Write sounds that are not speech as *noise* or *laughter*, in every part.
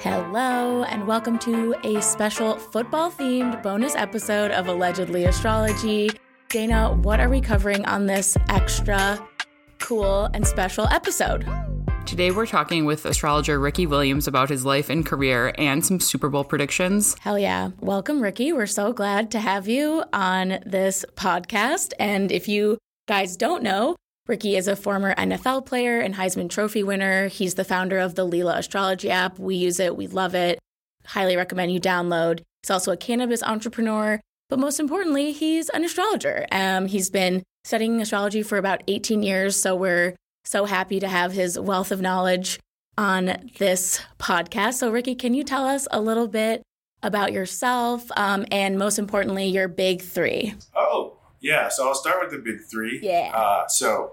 Hello, and welcome to a special football themed bonus episode of Allegedly Astrology. Dana, what are we covering on this extra cool and special episode? Today, we're talking with astrologer Ricky Williams about his life and career and some Super Bowl predictions. Hell yeah. Welcome, Ricky. We're so glad to have you on this podcast. And if you guys don't know, Ricky is a former NFL player and Heisman Trophy winner. He's the founder of the Leela Astrology app. We use it, we love it. Highly recommend you download. He's also a cannabis entrepreneur, but most importantly, he's an astrologer. Um, he's been studying astrology for about 18 years, so we're so happy to have his wealth of knowledge on this podcast. So, Ricky, can you tell us a little bit about yourself um, and most importantly, your big three? Oh, yeah. So I'll start with the big three. Yeah. Uh, so,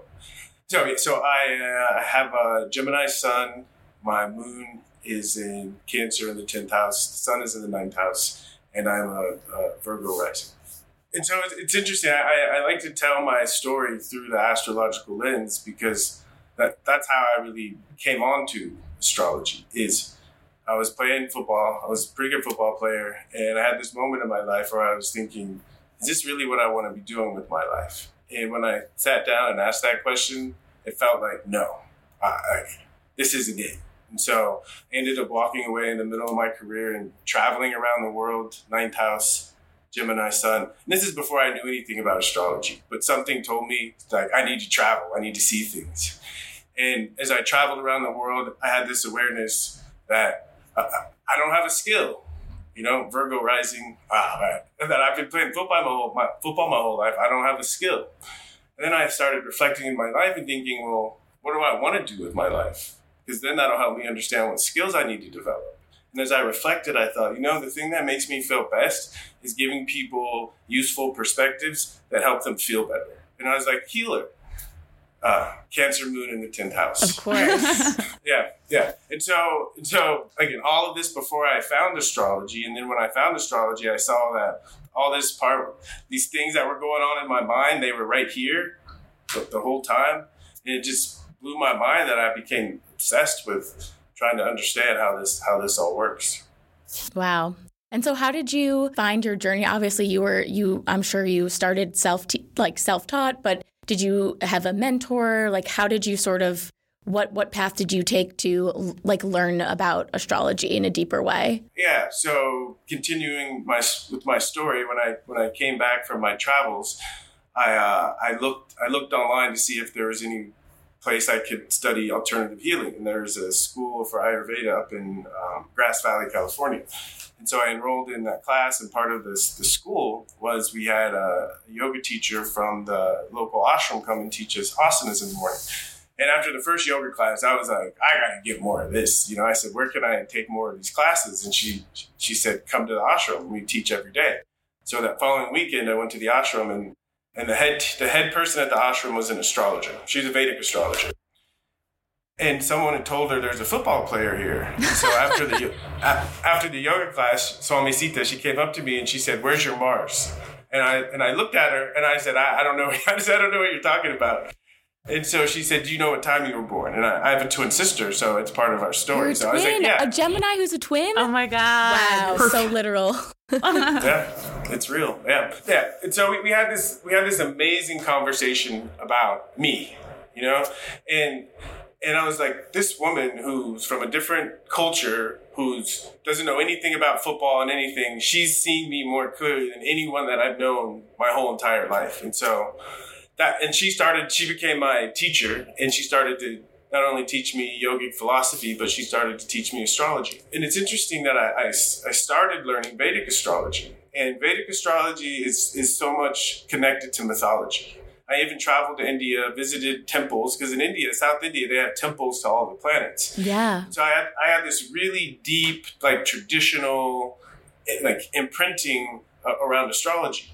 so, so I uh, have a Gemini sun. My moon is in Cancer in the 10th house. The sun is in the ninth house. And I'm a, a Virgo rising. And so it's, it's interesting. I, I like to tell my story through the astrological lens because that that's how I really came onto astrology. Is I was playing football. I was a pretty good football player, and I had this moment in my life where I was thinking, "Is this really what I want to be doing with my life?" And when I sat down and asked that question, it felt like, "No, I, I, this isn't it." And so I ended up walking away in the middle of my career and traveling around the world, ninth house, Gemini sun. And this is before I knew anything about astrology, but something told me like I need to travel, I need to see things. And as I traveled around the world, I had this awareness that uh, I don't have a skill. You know, Virgo rising, ah, man, and *laughs* that I've been playing football my whole my, football my whole life. I don't have a skill. And then I started reflecting in my life and thinking, well, what do I want to do with my life? Because then that'll help me understand what skills I need to develop. And as I reflected, I thought, you know, the thing that makes me feel best is giving people useful perspectives that help them feel better. And I was like, healer uh, Cancer Moon in the tenth house. Of course. *laughs* yeah, yeah. And so, and so again, all of this before I found astrology, and then when I found astrology, I saw that all this part, these things that were going on in my mind, they were right here the, the whole time, and it just blew my mind that I became obsessed with trying to understand how this how this all works. Wow. And so how did you find your journey? Obviously you were you I'm sure you started self like self-taught, but did you have a mentor? Like, how did you sort of what what path did you take to like learn about astrology in a deeper way? Yeah, so continuing my with my story, when I when I came back from my travels, I uh, I looked I looked online to see if there was any place I could study alternative healing, and there's a school for Ayurveda up in um, Grass Valley, California. And so I enrolled in that class, and part of this the school was we had a yoga teacher from the local ashram come and teach us asanas in the morning. And after the first yoga class, I was like, I gotta get more of this. You know, I said, where can I take more of these classes? And she she said, come to the ashram. We teach every day. So that following weekend, I went to the ashram, and and the head the head person at the ashram was an astrologer. She's a Vedic astrologer and someone had told her there's a football player here. So after the *laughs* after the yoga class, Swami Sita, she came up to me and she said, "Where's your Mars?" And I and I looked at her and I said, "I, I don't know. *laughs* I said, I don't know what you're talking about." And so she said, "Do you know what time you were born?" And I, I have a twin sister, so it's part of our story. so twin? I was like, "Yeah, a Gemini who's a twin." Oh my god! Wow, so literal. *laughs* yeah, it's real. Yeah, yeah. And so we, we had this we had this amazing conversation about me, you know, and and I was like, this woman who's from a different culture, who's doesn't know anything about football and anything, she's seen me more clearly than anyone that I've known my whole entire life. And so that, and she started, she became my teacher, and she started to not only teach me yogic philosophy, but she started to teach me astrology. And it's interesting that I, I, I started learning Vedic astrology. And Vedic astrology is, is so much connected to mythology I even traveled to India, visited temples because in India, South India, they have temples to all the planets. Yeah. So I had I had this really deep, like traditional, eh, like imprinting uh, around astrology,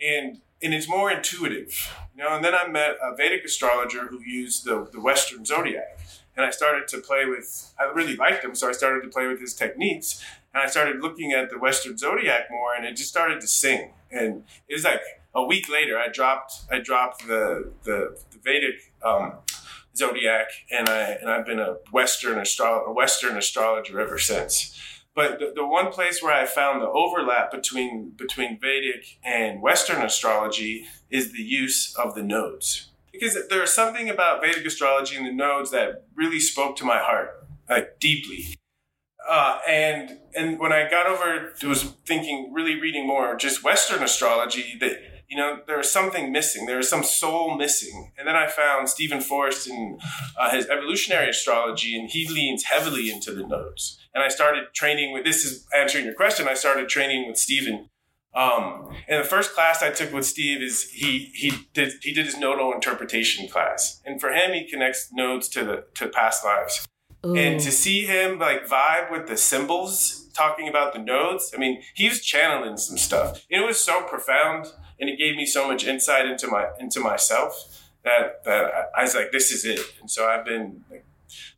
and and it's more intuitive, you know. And then I met a Vedic astrologer who used the the Western zodiac, and I started to play with. I really liked him, so I started to play with his techniques, and I started looking at the Western zodiac more, and it just started to sing, and it was like a week later, I dropped I dropped the the, the Vedic um, zodiac, and I and I've been a Western a Western astrologer ever since. But the, the one place where I found the overlap between between Vedic and Western astrology is the use of the nodes. Because there's something about Vedic astrology and the nodes that really spoke to my heart, like deeply. Uh, and and when I got over, was thinking, really reading more just Western astrology, that you know there was something missing. There was some soul missing. And then I found Steven Forrest in uh, his evolutionary astrology, and he leans heavily into the nodes. And I started training with. This is answering your question. I started training with Steven. Um, and the first class I took with Steve is he he did he did his nodal interpretation class, and for him he connects nodes to the to past lives. Ooh. And to see him like vibe with the symbols, talking about the nodes, I mean, he was channeling some stuff. It was so profound, and it gave me so much insight into my into myself that that I was like, this is it. And so I've been like,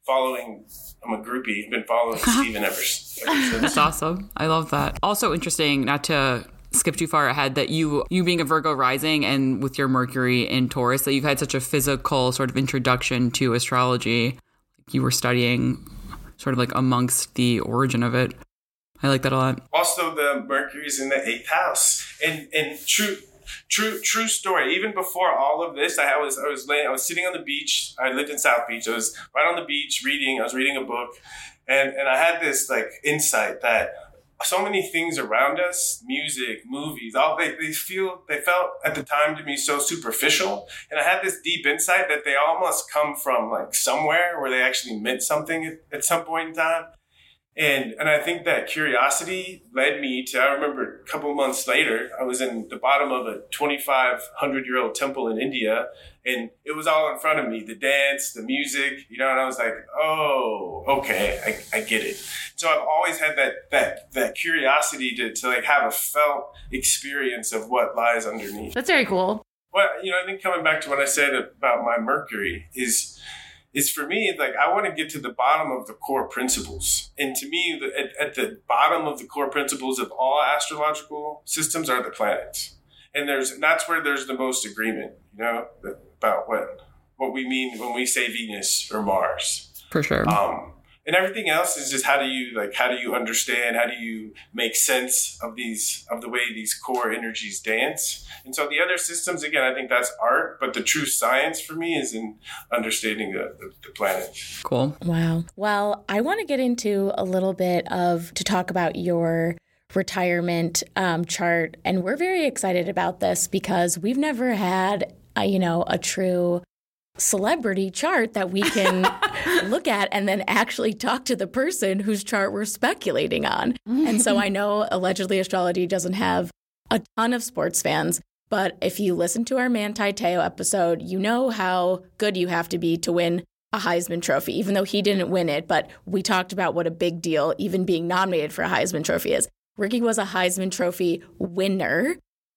following. I'm a groupie. I've been following *laughs* Steven ever, ever since. That's awesome. I love that. Also interesting, not to skip too far ahead that you you being a Virgo rising and with your Mercury in Taurus that you've had such a physical sort of introduction to astrology you were studying sort of like amongst the origin of it. I like that a lot. Also, the Mercury's in the eighth house, and and true, true, true story. Even before all of this, I was I was laying, I was sitting on the beach. I lived in South Beach. I was right on the beach reading. I was reading a book, and and I had this like insight that so many things around us music movies all they, they feel they felt at the time to me so superficial and i had this deep insight that they all must come from like somewhere where they actually meant something at, at some point in time and and I think that curiosity led me to I remember a couple months later I was in the bottom of a 2500 year old temple in India and it was all in front of me the dance the music you know and I was like oh okay I, I get it. So I've always had that that that curiosity to, to like have a felt experience of what lies underneath. That's very cool. Well you know I think coming back to what I said about my Mercury is is for me like I want to get to the bottom of the core principles. And to me, the, at, at, the bottom of the core principles of all astrological systems are the planets, and there's that's where there's the most agreement, you know, about what what we mean when we say Venus or Mars. For sure. Um, and everything else is just how do you like how do you understand how do you make sense of these of the way these core energies dance? And so the other systems again i think that's art but the true science for me is in understanding the, the, the planet. Cool. Wow. Well i want to get into a little bit of to talk about your retirement um, chart and we're very excited about this because we've never had a, you know a true celebrity chart that we can *laughs* look at and then actually talk to the person whose chart we're speculating on. And so I know allegedly astrology doesn't have a ton of sports fans, but if you listen to our Manti Te'o episode, you know how good you have to be to win a Heisman Trophy, even though he didn't win it. But we talked about what a big deal even being nominated for a Heisman Trophy is. Ricky was a Heisman Trophy winner,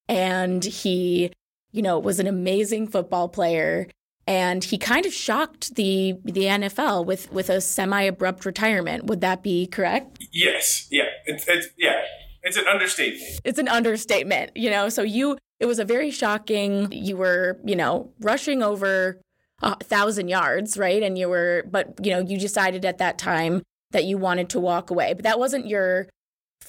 and he, you know, was an amazing football player and he kind of shocked the the NFL with with a semi abrupt retirement. Would that be correct? Yes. Yeah. It's, it's yeah. It's an understatement. It's an understatement. You know. So you it was a very shocking. You were you know rushing over a thousand yards, right? And you were, but you know, you decided at that time that you wanted to walk away, but that wasn't your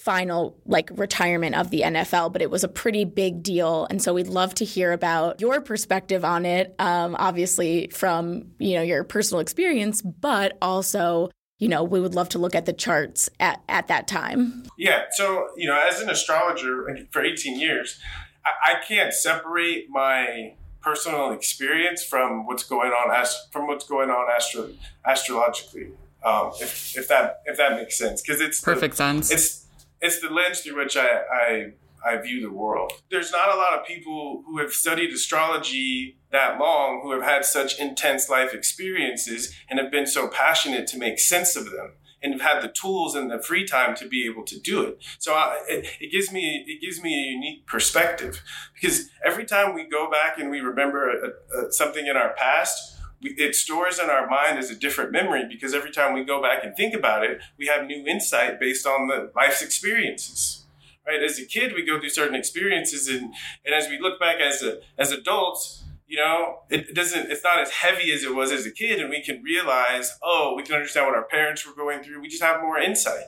final like retirement of the NFL, but it was a pretty big deal. And so we'd love to hear about your perspective on it, um, obviously from you know your personal experience, but also you know we would love to look at the charts at, at that time. Yeah. So you know, as an astrologer for 18 years, I, I can't separate my personal experience from what's going on as from what's going on astro, astrologically. Um, if, if that if that makes sense, because it's perfect the, sense. It's it's the lens through which I, I I view the world. There's not a lot of people who have studied astrology that long who have had such intense life experiences and have been so passionate to make sense of them and have had the tools and the free time to be able to do it. So I, it, it, gives me it gives me a unique perspective because every time we go back and we remember a, a, something in our past, it stores in our mind as a different memory because every time we go back and think about it, we have new insight based on the life's experiences. Right? As a kid, we go through certain experiences, and, and as we look back as a, as adults, you know, it doesn't, it's not as heavy as it was as a kid. And we can realize, oh, we can understand what our parents were going through. We just have more insight.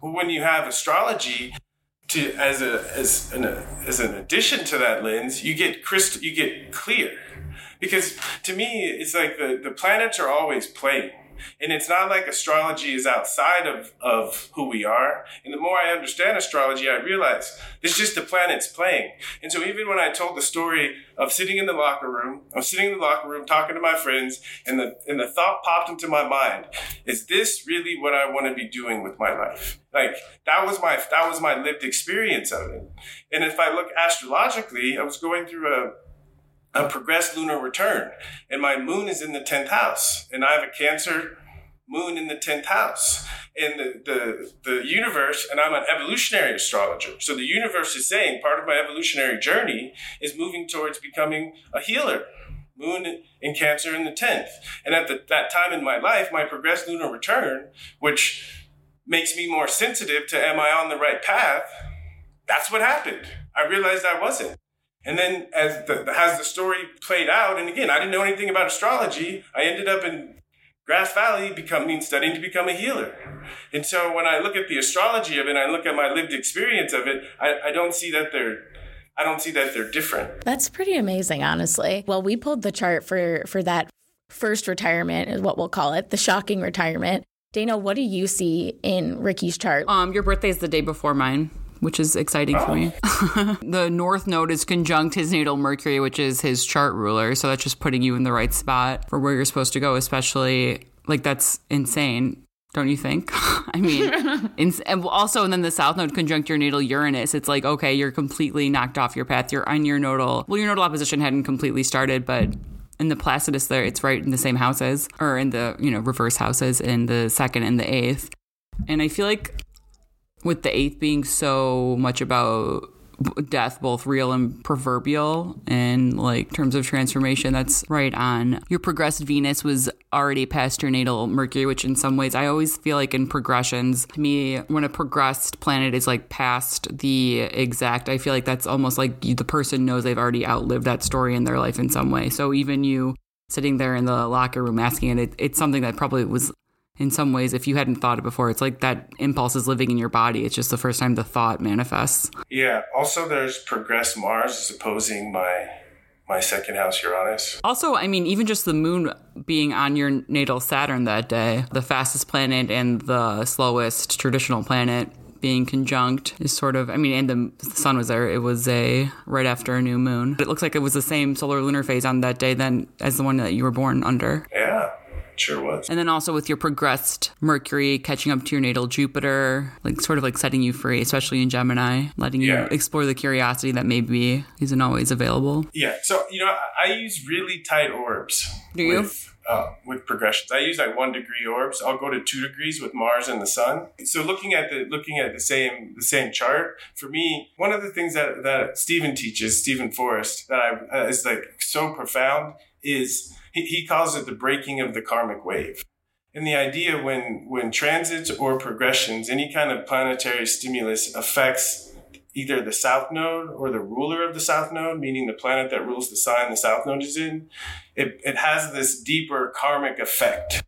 But when you have astrology, to as a as an as an addition to that lens, you get crystal, you get clear, because to me it's like the the planets are always playing. And it's not like astrology is outside of, of who we are. And the more I understand astrology, I realize it's just the planets playing. And so even when I told the story of sitting in the locker room, I'm sitting in the locker room talking to my friends, and the and the thought popped into my mind, is this really what I want to be doing with my life? Like that was my that was my lived experience of it. And if I look astrologically, I was going through a a progressed lunar return. And my moon is in the 10th house. And I have a Cancer moon in the 10th house. And the, the, the universe, and I'm an evolutionary astrologer. So the universe is saying part of my evolutionary journey is moving towards becoming a healer. Moon in Cancer in the 10th. And at the, that time in my life, my progressed lunar return, which makes me more sensitive to am I on the right path? That's what happened. I realized I wasn't. And then as the, as the story played out, and again, I didn't know anything about astrology. I ended up in Grass Valley becoming studying to become a healer. And so when I look at the astrology of it, and I look at my lived experience of it, I, I don't see that they're I don't see that they're different. That's pretty amazing, honestly. Well, we pulled the chart for for that first retirement, is what we'll call it, the shocking retirement. Dana, what do you see in Ricky's chart? Um, your birthday is the day before mine which is exciting oh. for me. *laughs* the North Node is conjunct his natal Mercury, which is his chart ruler. So that's just putting you in the right spot for where you're supposed to go, especially like that's insane. Don't you think? *laughs* I mean, *laughs* and also, and then the South Node conjunct your natal Uranus. It's like, okay, you're completely knocked off your path. You're on your nodal. Well, your nodal opposition hadn't completely started, but in the Placidus there, it's right in the same houses, or in the, you know, reverse houses in the second and the eighth. And I feel like with the eighth being so much about death, both real and proverbial, and like terms of transformation, that's right on. Your progressed Venus was already past your natal Mercury, which in some ways I always feel like in progressions, to me, when a progressed planet is like past the exact, I feel like that's almost like the person knows they've already outlived that story in their life in some way. So even you sitting there in the locker room asking it, it it's something that probably was in some ways if you hadn't thought it before it's like that impulse is living in your body it's just the first time the thought manifests yeah also there's progressed mars is opposing my my second house uranus also i mean even just the moon being on your natal saturn that day the fastest planet and the slowest traditional planet being conjunct is sort of, I mean, and the, the, sun was there. It was a right after a new moon. It looks like it was the same solar lunar phase on that day then as the one that you were born under. Yeah. Sure was. And then also with your progressed Mercury catching up to your natal Jupiter, like sort of like setting you free, especially in Gemini, letting yeah. you explore the curiosity that maybe isn't always available. Yeah. So, you know, I use really tight orbs. Do you? With, uh, with progressions. I use like one degree orbs. I'll go to two degrees with Mars and the Sun. So looking at the looking at the same the same chart for me, one of the things that that Steven teaches, Steven Forrest, that I uh, is like so profound is he, he calls it the breaking of the karmic wave. And the idea when, when transits or progressions, any kind of planetary stimulus affects either the south node or the ruler of the south node, meaning the planet that rules the sign the south node is in, it, it has this deeper karmic effect.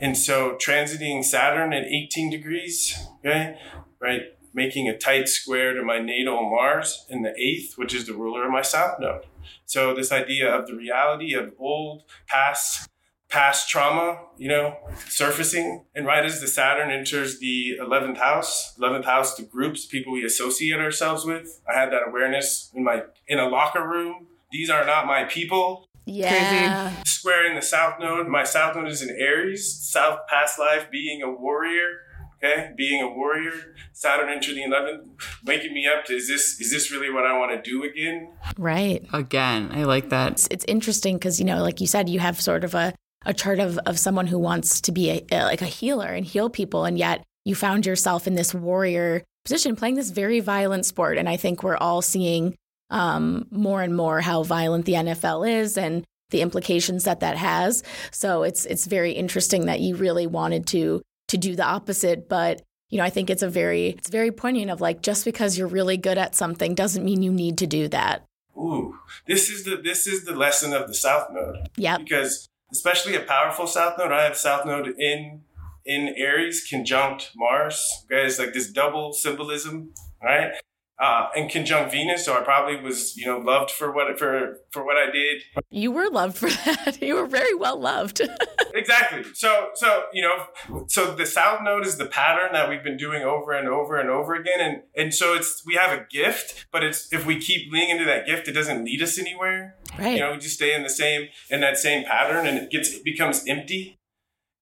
And so transiting Saturn at 18 degrees, okay, right, making a tight square to my natal Mars in the eighth, which is the ruler of my south node. So this idea of the reality of old past past trauma, you know, surfacing. And right as the Saturn enters the 11th house, 11th house, the groups, people we associate ourselves with, I had that awareness in my, in a locker room. These are not my people. Yeah. Crazy. Square in the South Node. My South Node is in Aries, South past life, being a warrior okay? Being a warrior saturn into the 11th waking me up to is this is this really what i want to do again? Right. Again i like that. It's, it's interesting because you know like you said you have sort of a, a chart of, of someone who wants to be a, a, like a healer and heal people and yet you found yourself in this warrior position playing this very violent sport and i think we're all seeing um, more and more how violent the nfl is and the implications that that has. So it's it's very interesting that you really wanted to to do the opposite but you know i think it's a very it's very poignant of like just because you're really good at something doesn't mean you need to do that Ooh, this is the this is the lesson of the South Node. Yeah. Because especially a powerful South Node, I have South Node in in Aries conjunct Mars. Okay, it's like this double symbolism, right? Uh, and conjunct Venus. So I probably was, you know, loved for what for for what I did. You were loved for *laughs* that. You were very well loved. *laughs* exactly. So so you know, so the South Node is the pattern that we've been doing over and over and over again, and and so it's we have a gift, but it's if we keep leaning into that gift, it doesn't lead us anywhere. Right. You know, we just stay in the same in that same pattern, and it gets it becomes empty.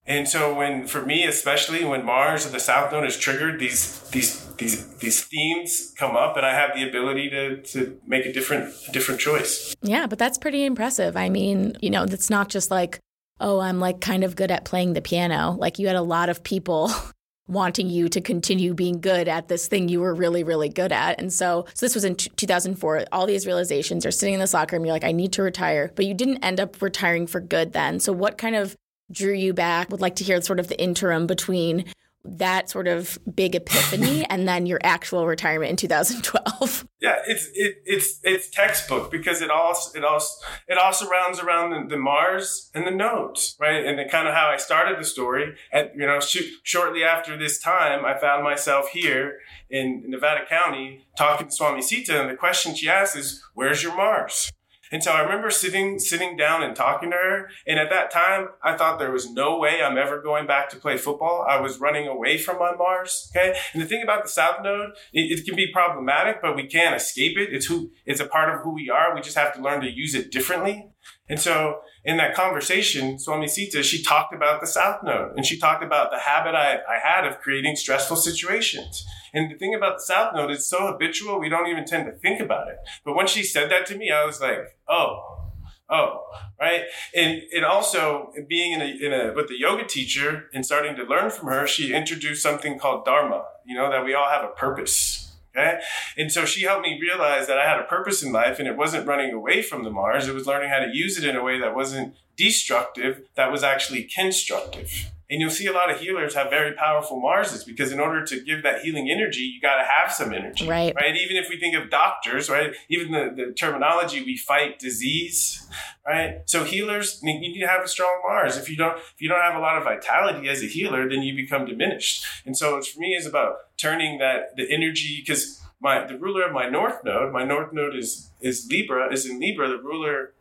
And so when for me especially when Mars or the South Node is triggered, these these these these themes come up and I have the ability to to make a different different choice. Yeah, but that's pretty impressive. I mean, you know, it's not just like, oh, I'm like kind of good at playing the piano. Like you had a lot of people *laughs* wanting you to continue being good at this thing you were really really good at and so so this was in t- 2004 all these realizations are sitting in this locker room you're like i need to retire but you didn't end up retiring for good then so what kind of drew you back. Would like to hear sort of the interim between that sort of big epiphany *laughs* and then your actual retirement in 2012 yeah it's it, it's it's textbook because it all it all it all surrounds around the, the mars and the nodes right? And kind of how i started the story. And you know sh- shortly after this time i found myself here in nevada county talking to swami sita and the question she asked is where's your mars and so I remember sitting sitting down and talking to her. And at that time, I thought there was no way I'm ever going back to play football. I was running away from my Mars. Okay. And the thing about the South Node, it, it can be problematic, but we can't escape it. It's who it's a part of who we are. We just have to learn to use it differently. And so in that conversation, Swami Sita, she talked about the South Node and she talked about the habit I, I had of creating stressful situations. And the thing about the South Node, it's so habitual, we don't even tend to think about it. But when she said that to me, I was like, oh, oh, right. And it also being in a, in a with the yoga teacher and starting to learn from her, she introduced something called Dharma. You know that we all have a purpose. Okay. And so she helped me realize that I had a purpose in life and it wasn't running away from the Mars. It was learning how to use it in a way that wasn't destructive, that was actually constructive. And you'll see a lot of healers have very powerful Marses because in order to give that healing energy, you got to have some energy. Right. Right. Even if we think of doctors, right? Even the, the terminology, we fight disease, right? So healers, you need to have a strong Mars. If you don't, if you don't have a lot of vitality as a healer, then you become diminished. And so it's for me is about turning that, the energy, because my, the ruler of my North Node, my North Node is, is Libra, is in Libra. The ruler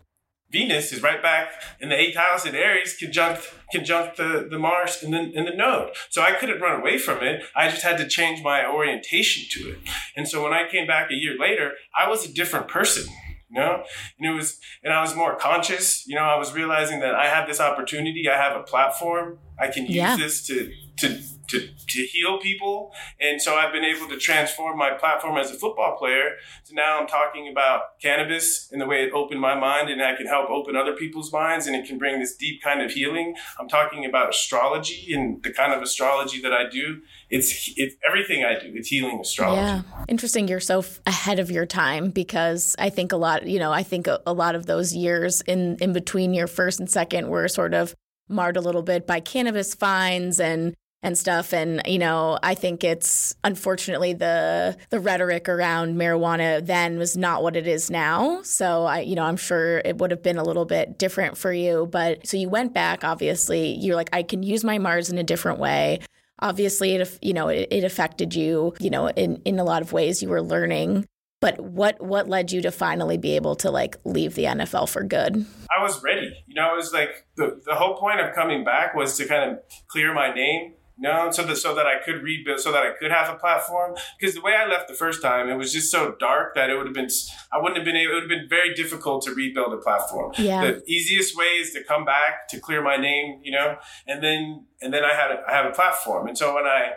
Venus is right back in the eighth house in Aries, conjunct conjunct the, the Mars in the in the node. So I couldn't run away from it. I just had to change my orientation to it. And so when I came back a year later, I was a different person. You know, and it was, and I was more conscious. You know, I was realizing that I have this opportunity. I have a platform. I can use yeah. this to to to, to heal people. And so I've been able to transform my platform as a football player. So now I'm talking about cannabis and the way it opened my mind and I can help open other people's minds and it can bring this deep kind of healing. I'm talking about astrology and the kind of astrology that I do. It's, it's everything I do. It's healing astrology. Yeah. Interesting. You're so f- ahead of your time because I think a lot, you know, I think a, a lot of those years in, in between your first and second were sort of marred a little bit by cannabis fines and and stuff. And you know i think it's unfortunately the the rhetoric around marijuana then was not what it is now. So i you know i'm sure it would have been a little bit different for you. But so you went back obviously. You're like i can use my mars in a different way. Obviously it you know it, it affected you you know in in a lot of ways. You were learning but what what led you to finally be able to like leave the NFL for good? I was ready. You know, it was like the the whole point of coming back was to kind of clear my name You no, so that so that I could rebuild, so that I could have a platform. Because the way I left the first time, it was just so dark that it would have been, I wouldn't have been able. It would have been very difficult to rebuild a platform. Yeah. The easiest way is to come back to clear my name, you know, and then and then I had a, I have a platform. And so when I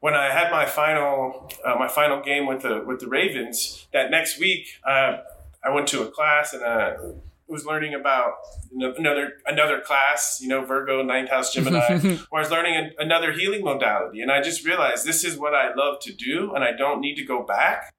when I had my final uh, my final game with the with the Ravens that next week, uh, I went to a class and. I was learning about another another class, you know, Virgo, ninth house Gemini, *laughs* where I was learning a, another healing modality, and I just realized this is what I love to do, and I don't need to go back.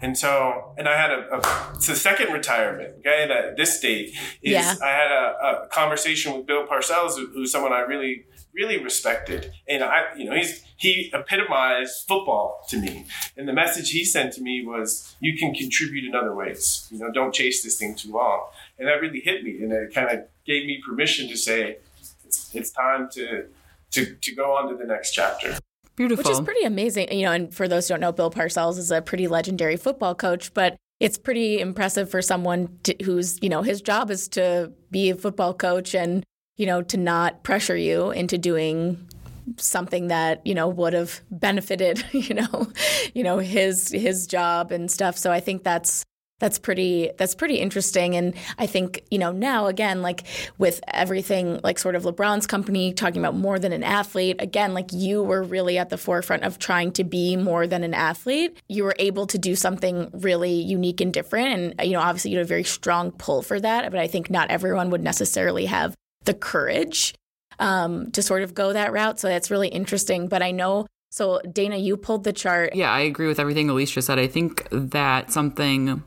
And so, and I had a, a it's a second retirement. Okay, that this date is yeah. I had a, a, conversation with Bill Parcells, who's someone I really really respected. And I, you know, he's he epitomized football to me. And the message he sent to me was, "You can contribute in other ways. You know, don't chase this thing too long." And that really hit me, and it kind of gave me permission to say, "It's it's time to to to go on to the next chapter." Beautiful. Which is pretty amazing. You know, and for those who don't know, Bill Parcells is a pretty legendary football coach, but it's pretty impressive for someone to, who's, you know, his job is to be a football coach and, you know, to not pressure you into doing something that, you know, would have benefited, *laughs* you know, you know, his his job and stuff. So I think that's that's pretty that's pretty interesting. And i think you know now again like with everything like sort of lebron's company talking about more than an athlete again like you were really at the forefront of trying to be more than an athlete. You were able to do something really unique and different. And you know obviously you had a very strong pull for that but i think not everyone would necessarily have the courage um, to sort of go that route so that's really interesting but i know so dana you pulled the chart yeah i agree with everything alicia said i think that something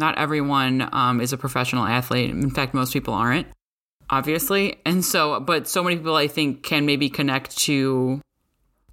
not everyone um, is a professional athlete. In fact, most people aren't, obviously. And so, but so many people I think can maybe connect to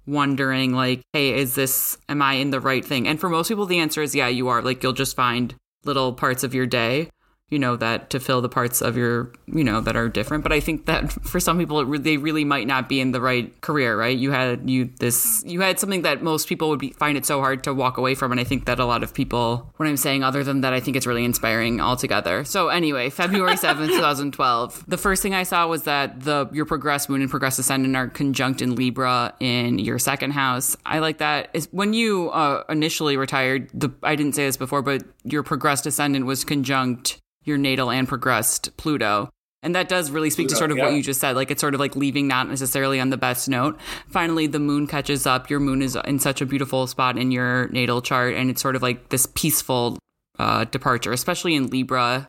wondering, like, hey, is this, am I in the right thing? And for most people, the answer is yeah, you are. Like, you'll just find little parts of your day you know that to fill the parts of your you know that are different. But i think that *laughs* for some people re- they really might not be in the right career right? You had you this you had something that most people would be, find it so hard to walk away from. And i think that a lot of people what i'm saying other than that i think it's really inspiring altogether. So anyway *laughs* february 7th 2012 the first thing i saw was that the your progressed moon and progressed ascendant are conjunct in libra in your second house. I like that. Is when you uh, initially retired the i didn't say this before but your progressed ascendant was conjunct your natal and progressed Pluto. And that does really speak Pluto, to sort of yeah. what you just said. Like it's sort of like leaving not necessarily on the best note. Finally, the moon catches up. Your moon is in such a beautiful spot in your natal chart. And it's sort of like this peaceful uh, departure, especially in Libra.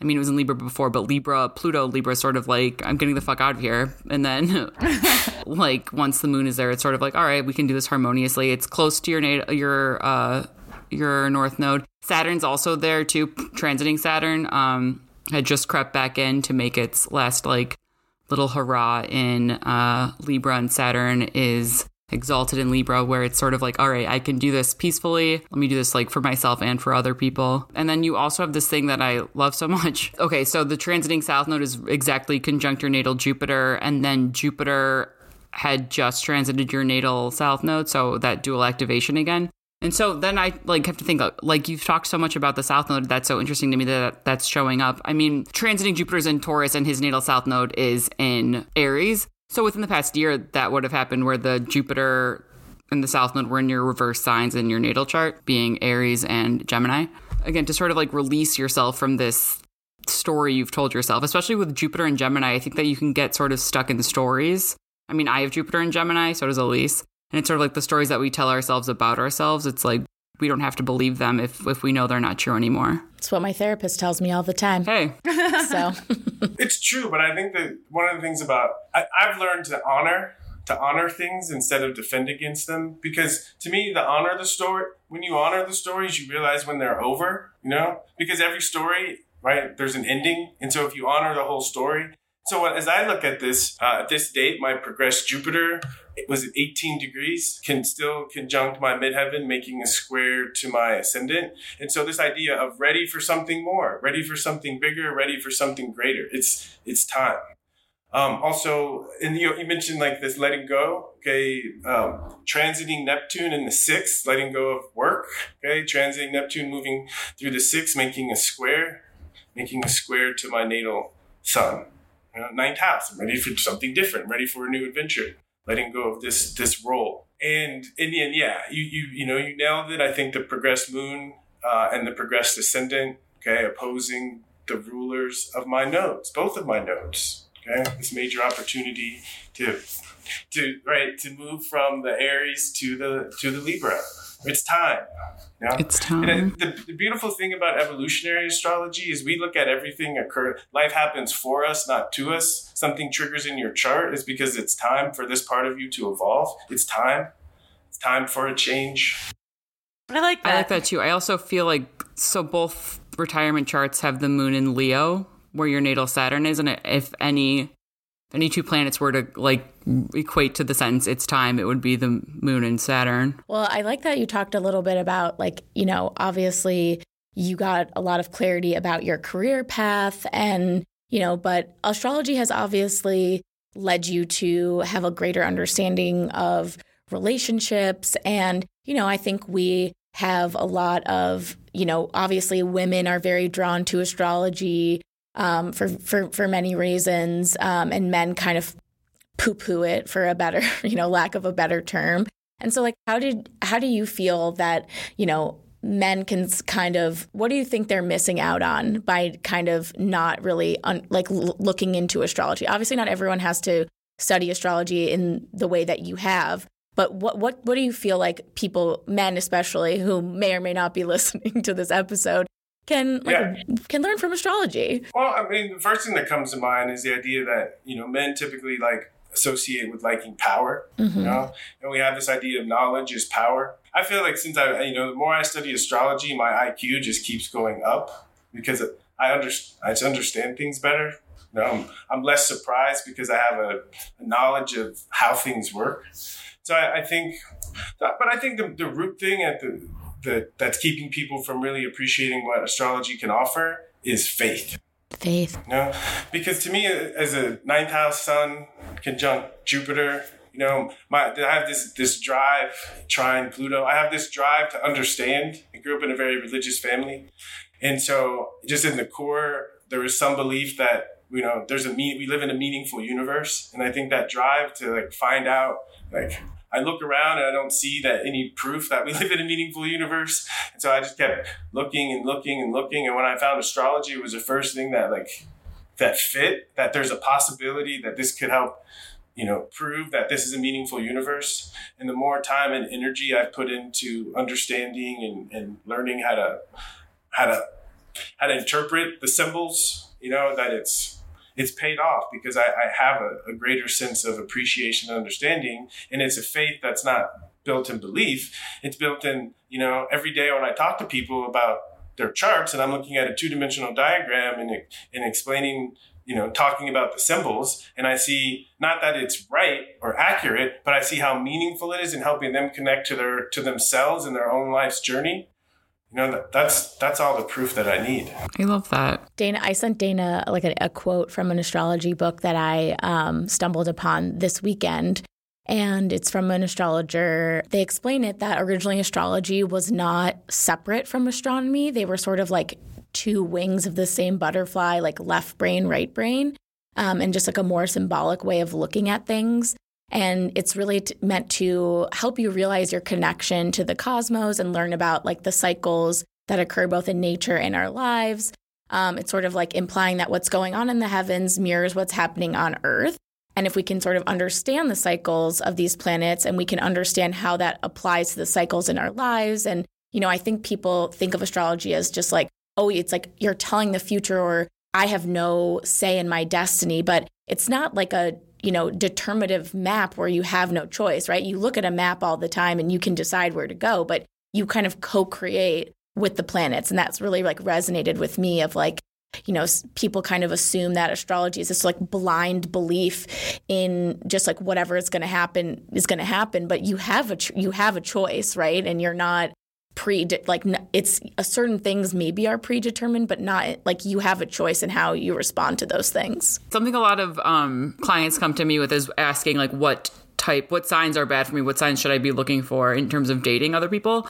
I mean, it was in Libra before, but Libra, Pluto, Libra, sort of like, I'm getting the fuck out of here. And then, *laughs* like, once the moon is there, it's sort of like, all right, we can do this harmoniously. It's close to your natal, your uh, your north node. Saturn's also there too, transiting Saturn. Um, had just crept back in to make its last like little hurrah in uh, Libra, and Saturn is exalted in Libra, where it's sort of like, all right, I can do this peacefully. Let me do this like for myself and for other people. And then you also have this thing that I love so *laughs* much. Okay, so the transiting south node is exactly conjunct your natal Jupiter, and then Jupiter had just transited your natal south node, so that dual activation again. And so then I like have to think uh, like you've talked so much about the south node that's so interesting to me that that's showing up. I mean, transiting Jupiter's in Taurus and his natal south node is in Aries. So within the past year that would have happened where the Jupiter and the south node were in your reverse signs in your natal chart being Aries and Gemini. Again, to sort of like release yourself from this story you've told yourself, especially with Jupiter and Gemini, I think that you can get sort of stuck in stories. I mean, I have Jupiter and Gemini, so does Elise. And it's sort of like the stories that we tell ourselves about ourselves. It's like we don't have to believe them if if we know they're not true anymore. It's what my therapist tells me all the time. Hey, *laughs* so *laughs* it's true, but I think that one of the things about I, I've learned to honor to honor things instead of defend against them because to me the honor the story when you honor the stories you realize when they're over you know because every story right there's an ending and so if you honor the whole story so as I look at this, uh, at this date, my progressed Jupiter was at 18 degrees, can still conjunct my midheaven, making a square to my ascendant. And so this idea of ready for something more, ready for something bigger, ready for something greater. It's it's time. Um, also, and you, you mentioned like this letting go, okay, um, transiting Neptune in the sixth, letting go of work, okay, transiting Neptune moving through the sixth, making a square, making a square to my natal sun you know, ninth house. I'm ready for something different, ready for a new adventure, letting go of this this role. And in the end, yeah, you you you know you nailed it. I think the progressed moon uh, and the progressed ascendant, okay, opposing the rulers of my nodes, both of my nodes. Okay, this major opportunity to *laughs* to right to move from the Aries to the to the Libra. It's time. Yeah, It's time. And the, the, beautiful thing about evolutionary astrology is we look at everything occur. Life happens for us, not to us. Something triggers in your chart is because it's time for this part of you to evolve. It's time. It's time for a change. I like that. I like that too. I also feel like so both retirement charts have the moon in Leo, where your natal Saturn is, and if any any two planets were to like equate to the sentence it's time it would be the moon and saturn. Well i like that you talked a little bit about like you know obviously you got a lot of clarity about your career path and you know but astrology has obviously led you to have a greater understanding of relationships. And you know i think we have a lot of you know obviously women are very drawn to astrology um, for for for many reasons, um, and men kind of poo poo it for a better *laughs* you know lack of a better term. And so, like, how did how do you feel that you know men can kind of what do you think they're missing out on by kind of not really un, like l- looking into astrology? Obviously, not everyone has to study astrology in the way that you have. But what what what do you feel like people, men especially, who may or may not be *laughs* listening to this episode, can like, yeah. can learn from astrology? Well, I mean, the first thing that comes to mind is the idea that you know men typically like associate with liking power. Mm-hmm. You know, and we have this idea of knowledge is power. I feel like since I you know the more I study astrology, my IQ just keeps going up because I understand I understand things better. You know, I'm, I'm less surprised because I have a, a knowledge of how things work. So I, I think, but I think the, the root thing at the that that's keeping people from really appreciating what astrology can offer is faith. Faith. You know? Because to me, as a ninth house sun conjunct Jupiter, you know, my I have this this drive, trying Pluto. I have this drive to understand. I grew up in a very religious family, and so just in the core, there is some belief that you know there's a we live in a meaningful universe, and I think that drive to like find out like I look around and I don't see that any proof that we *laughs* live in a meaningful universe. And so I just kept looking and looking and looking. And when I found astrology, it was the first thing that like that fit, that there's a possibility that this could help, you know, prove that this is a meaningful universe. And the more time and energy I've put into understanding and, and learning how to how to how to interpret the symbols, you know, that it's it's paid off because I, I have a, a, greater sense of appreciation and understanding. And it's a faith that's not built in belief. It's built in, you know, every day when I talk to people about their charts and I'm looking at a two dimensional diagram and, and explaining, you know, talking about the symbols. And I see not that it's right or accurate, but I see how meaningful it is in helping them connect to their, to themselves and their own life's journey you know that's that's all the proof that i need. I love that. Dana i sent dana like a, a quote from an astrology book that i um, stumbled upon this weekend and it's from an astrologer. They explain it that originally astrology was not separate from astronomy. They were sort of like two wings of the same butterfly like left brain right brain um, and just like a more symbolic way of looking at things and it's really t- meant to help you realize your connection to the cosmos and learn about like the cycles that occur both in nature and our lives. Um, it's sort of like implying that what's going on in the heavens mirrors what's happening on Earth. And if we can sort of understand the cycles of these planets and we can understand how that applies to the cycles in our lives. And, you know, I think people think of astrology as just like, oh, it's like you're telling the future or I have no say in my destiny. But it's not like a you know, determinative map where you have no choice, right? You look at a map all the time and you can decide where to go, but you kind of co-create with the planets. And that's really like resonated with me of like, you know, people kind of assume that astrology is this like blind belief in just like whatever is going to happen is going to happen, but you have a you have a choice, right? And you're not pre like it's certain things maybe are predetermined but not like you have a choice in how you respond to those things. Something a lot of um, clients come to me with is asking like what type what signs are bad for me? What signs should i be looking for in terms of dating other people?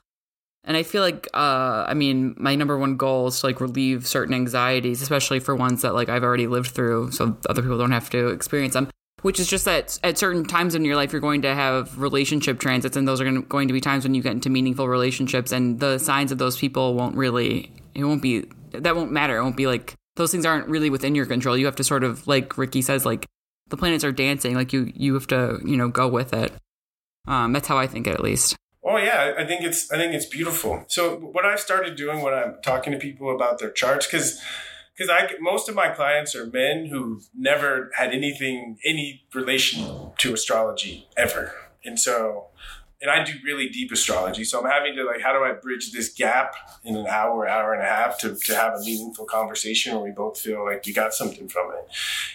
And i feel like uh, i mean my number one goal is to like relieve certain anxieties especially for ones that like i've already lived through so other people don't have to experience them which is just that at certain times in your life you're going to have relationship transits and those are going to be times when you get into meaningful relationships and the signs of those people won't really it won't be that won't matter. It won't be like those things aren't really within your control. You have to sort of like ricky says like the planets are dancing like you you have to you know go with it. Um that's how i think it at least. Oh yeah, I think it's I think it's beautiful. So what I've started doing when I'm talking to people about their charts, because because I most of my clients are men who've never had anything any relation to astrology ever, and so and I do really deep astrology. So I'm having to like, how do I bridge this gap in an hour, hour and a half to, to have a meaningful conversation where we both feel like we got something from it.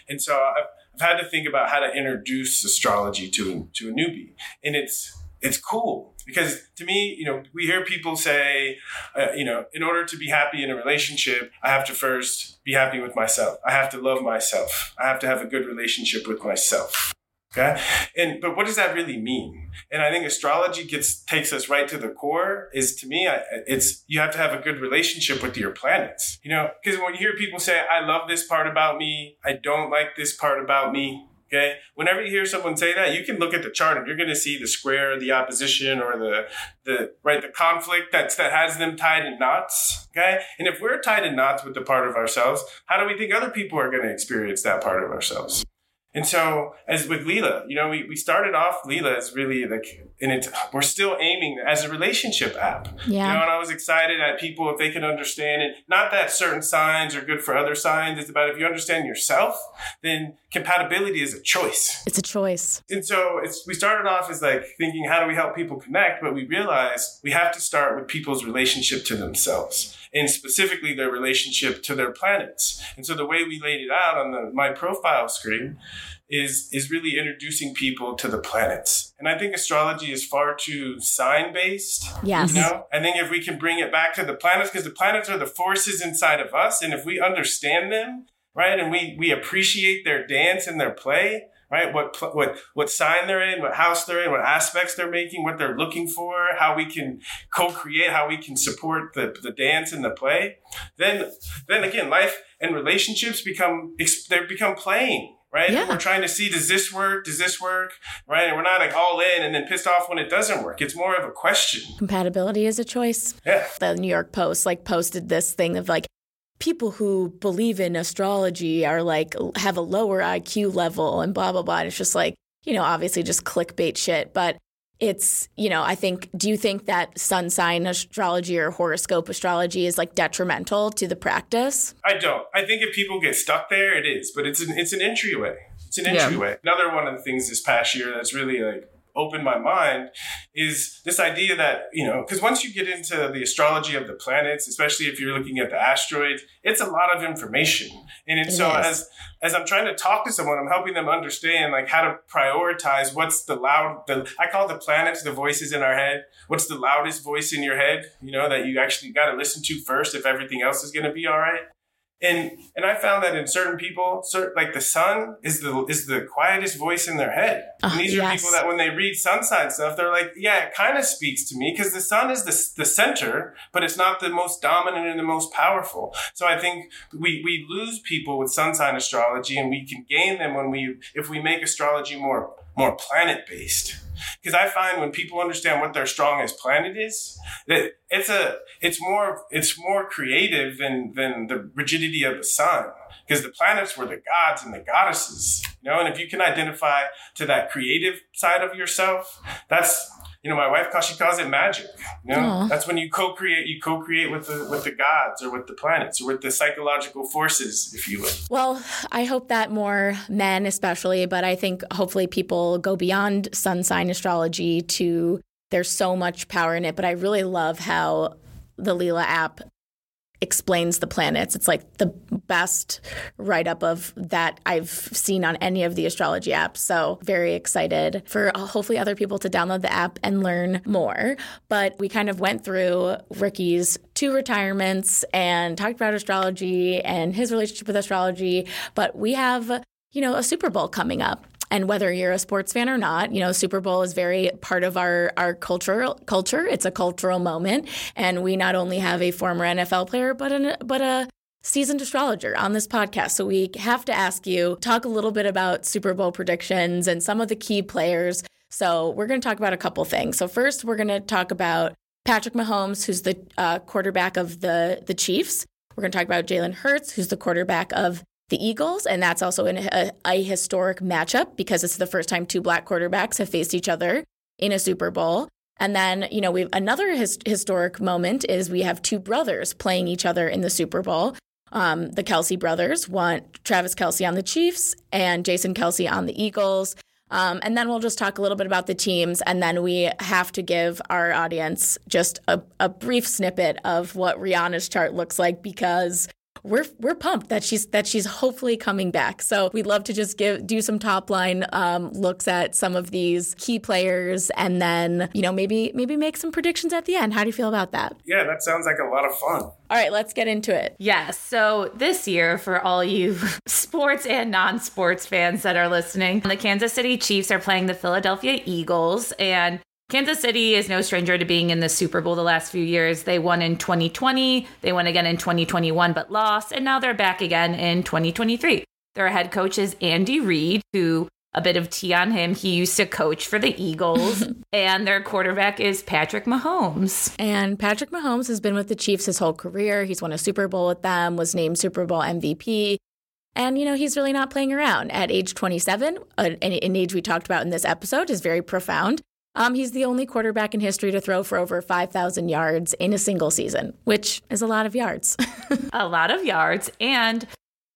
And so I've, I've had to think about how to introduce astrology to to a newbie, and it's it's cool because to me, you know, we hear people say, uh, you know, in order to be happy in a relationship, I have to first be happy with myself. I have to love myself. I have to have a good relationship with myself. Okay. And, but what does that really mean? And I think astrology gets, takes us right to the core is to me, it's, you have to have a good relationship with your planets, you know, because when you hear people say, I love this part about me, I don't like this part about me, Okay. Whenever you hear someone say that, you can look at the chart and you're going to see the square, the opposition, or the the right the conflict that's that has them tied in knots. Okay. And if we're tied in knots with the part of ourselves, how do we think other people are going to experience that part of ourselves? And so, as with Leela, you know, we, we started off Leela as really like, and it's, we're still aiming as a relationship app. Yeah. You know, and I was excited at people if they can understand it. Not that certain signs are good for other signs. It's about if you understand yourself, then compatibility is a choice. It's a choice. And so it's, we started off as like thinking, how do we help people connect? But we realized we have to start with people's relationship to themselves and specifically their relationship to their planets. And so the way we laid it out on the, my profile screen is is really introducing people to the planets. And I think astrology is far too sign based. Yes. You know, I think if we can bring it back to the planets, because the planets are the forces inside of us, and if we understand them, right, and we we appreciate their dance and their play, right? What what what sign they're in, what house they're in, what aspects they're making, what they're looking for, how we can co-create, how we can support the, the dance and the play. Then then again, life and relationships become they become playing. Right? Yeah. We're trying to see does this work? Does this work? Right? And we're not like all in and then pissed off when it doesn't work. It's more of a question. Compatibility is a choice. Yeah. The New York Post like posted this thing of like people who believe in astrology are like have a lower IQ level and blah blah blah. And it's just like you know, obviously just clickbait shit, but it's you know i think do you think that sun sign astrology or horoscope astrology is like detrimental to the practice? I don't. I think if people get stuck there it is but it's an it's an entryway. It's an entryway. Yeah. another one of the things this past year that's really like opened my mind is this idea that, you know, because once you get into the astrology of the planets, especially if you're looking at the asteroids, it's a lot of information. And it, so as as I'm trying to talk to someone, I'm helping them understand like how to prioritize what's the loud the I call the planets the voices in our head. What's the loudest voice in your head, you know, that you actually got to listen to first if everything else is going to be all right. And and I found that in certain people, certain, like the sun is the is the quietest voice in their head. Uh, and these are people that when they read sun sign stuff, they're like, yeah, it kind of speaks to me because the sun is the the center, but it's not the most dominant and the most powerful. So I think we we lose people with sun sign astrology, and we can gain them when we if we make astrology more more planet based. Because I find when people understand what their strongest planet is, that it's a it's more it's more creative than than the rigidity of the sun. Because the planets were the gods and the goddesses, you know. And if you can identify to that creative side of yourself, that's you know, my wife calls she calls it magic. You know, Aww. that's when you co-create. You co-create with the with the gods or with the planets or with the psychological forces, if you will. Well, I hope that more men, especially, but I think hopefully people go beyond sun sign astrology to. There's so much power in it, but I really love how the Leela app explains the planets. It's like the best write up of that I've seen on any of the astrology apps. So, very excited for uh, hopefully other people to download the app and learn more. But we kind of went through Ricky's two retirements and talked about astrology and his relationship with astrology. But we have, you know, a Super Bowl coming up and whether you're a sports fan or not, you know, Super Bowl is very part of our our cultural culture. It's a cultural moment, and we not only have a former NFL player, but an but a seasoned astrologer on this podcast. So we have to ask you talk a little bit about Super Bowl predictions and some of the key players. So we're going to talk about a couple things. So first, we're going to talk about Patrick Mahomes, who's the uh, quarterback of the the Chiefs. We're going to talk about Jalen Hurts, who's the quarterback of the Eagles, and that's also an, a, a historic matchup because it's the first time two black quarterbacks have faced each other in a Super Bowl. And then, you know, we have another his, historic moment is we have two brothers playing each other in the Super Bowl. Um, the Kelce brothers want Travis Kelce on the Chiefs and Jason Kelce on the Eagles. Um, and then we'll just talk a little bit about the teams, and then we have to give our audience just a, a brief snippet of what Rihanna's chart looks like because we're we're pumped that she's that she's hopefully coming back. So we'd love to just give do some top line um, looks at some of these key players, and then you know maybe maybe make some predictions at the end. How do you feel about that? Yeah, that sounds like a lot of fun. All right, let's get into it. Yes. So this year, for all you *laughs* sports and non sports fans that are listening, the Kansas City Chiefs are playing the Philadelphia Eagles. And Kansas City is no stranger to being in the Super Bowl the last few years. They won in 2020, they won again in 2021, but lost. And now they're back again in 2023. Their head coach is Andy Reid, who a bit of tea on him. He used to coach for the Eagles, *laughs* and their quarterback is Patrick Mahomes. And Patrick Mahomes has been with the Chiefs his whole career. He's won a Super Bowl with them, was named Super Bowl MVP. And, you know, he's really not playing around. At age 27, an, an age we talked about in this episode, is very profound. Um, he's the only quarterback in history to throw for over 5,000 yards in a single season, which is a lot of yards. *laughs* a lot of yards. And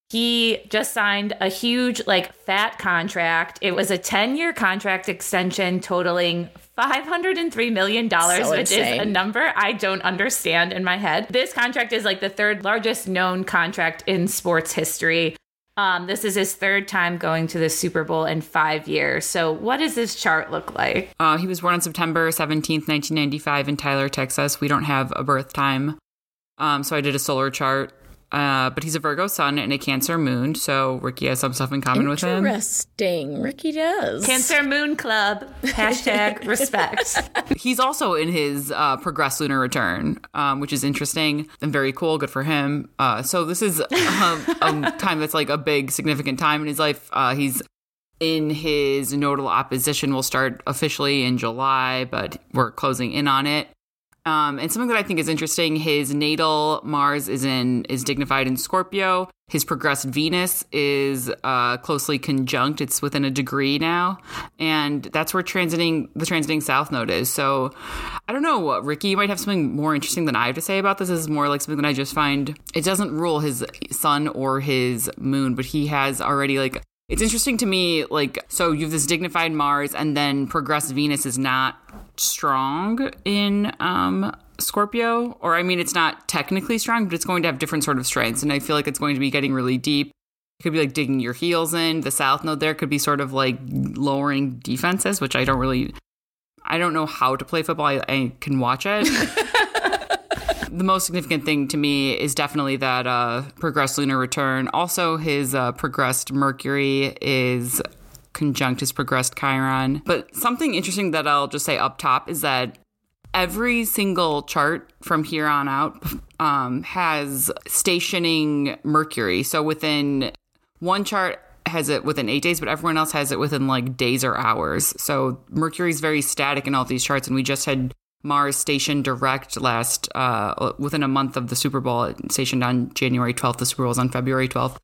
he just signed a huge, like, fat contract. It was a 10 year contract extension totaling $503 million, so which insane. is a number I don't understand in my head. This contract is like the third largest known contract in sports history. Um, this is his third time going to the Super Bowl in five years. So, what does this chart look like? Uh, he was born on September 17th, 1995, in Tyler, Texas. We don't have a birth time. Um, so, I did a solar chart uh, but he's a Virgo sun and a Cancer moon, so Ricky has some stuff in common with him. Interesting. Ricky does. Cancer Moon Club. Hashtag *laughs* respect. He's also in his uh, progressed lunar return, um, which is interesting and very cool. Good for him. Uh, so this is a, a, time that's like a big, significant time in his life. Uh, he's in his nodal opposition will start officially in July, but we're closing in on it. Um, and something that I think is interesting, his natal Mars is in is dignified in Scorpio. His progressed Venus is uh, closely conjunct; it's within a degree now, and that's where transiting the transiting South Node is. So, I don't know Ricky you might have something more interesting than I have to say about this. this is more like something that I just find it doesn't rule his Sun or his Moon, but he has already like it's interesting to me, like, so you have this dignified Mars, and then progressed Venus is not strong in um, Scorpio, or I mean, it's not technically strong, but it's going to have different sort of strengths, and I feel like it's going to be getting really deep. It could be like digging your heels in. The South Node there could be sort of like lowering defenses, which I don't really, I don't know how to play football. I, I can watch it. *laughs* the most significant thing to me is definitely that uh, progressed lunar return. Also, his uh, progressed Mercury is conjunct his progressed Chiron. But something interesting that I'll just say up top is that every single chart from here on out um, has stationing Mercury. So within one chart, has it within eight days, but everyone else has it within like days or hours. So Mercury's very static in all these charts, and we just had Mars stationed direct last uh, within a month of the Super Bowl, stationed on January 12th. The Super Bowl was on February 12th.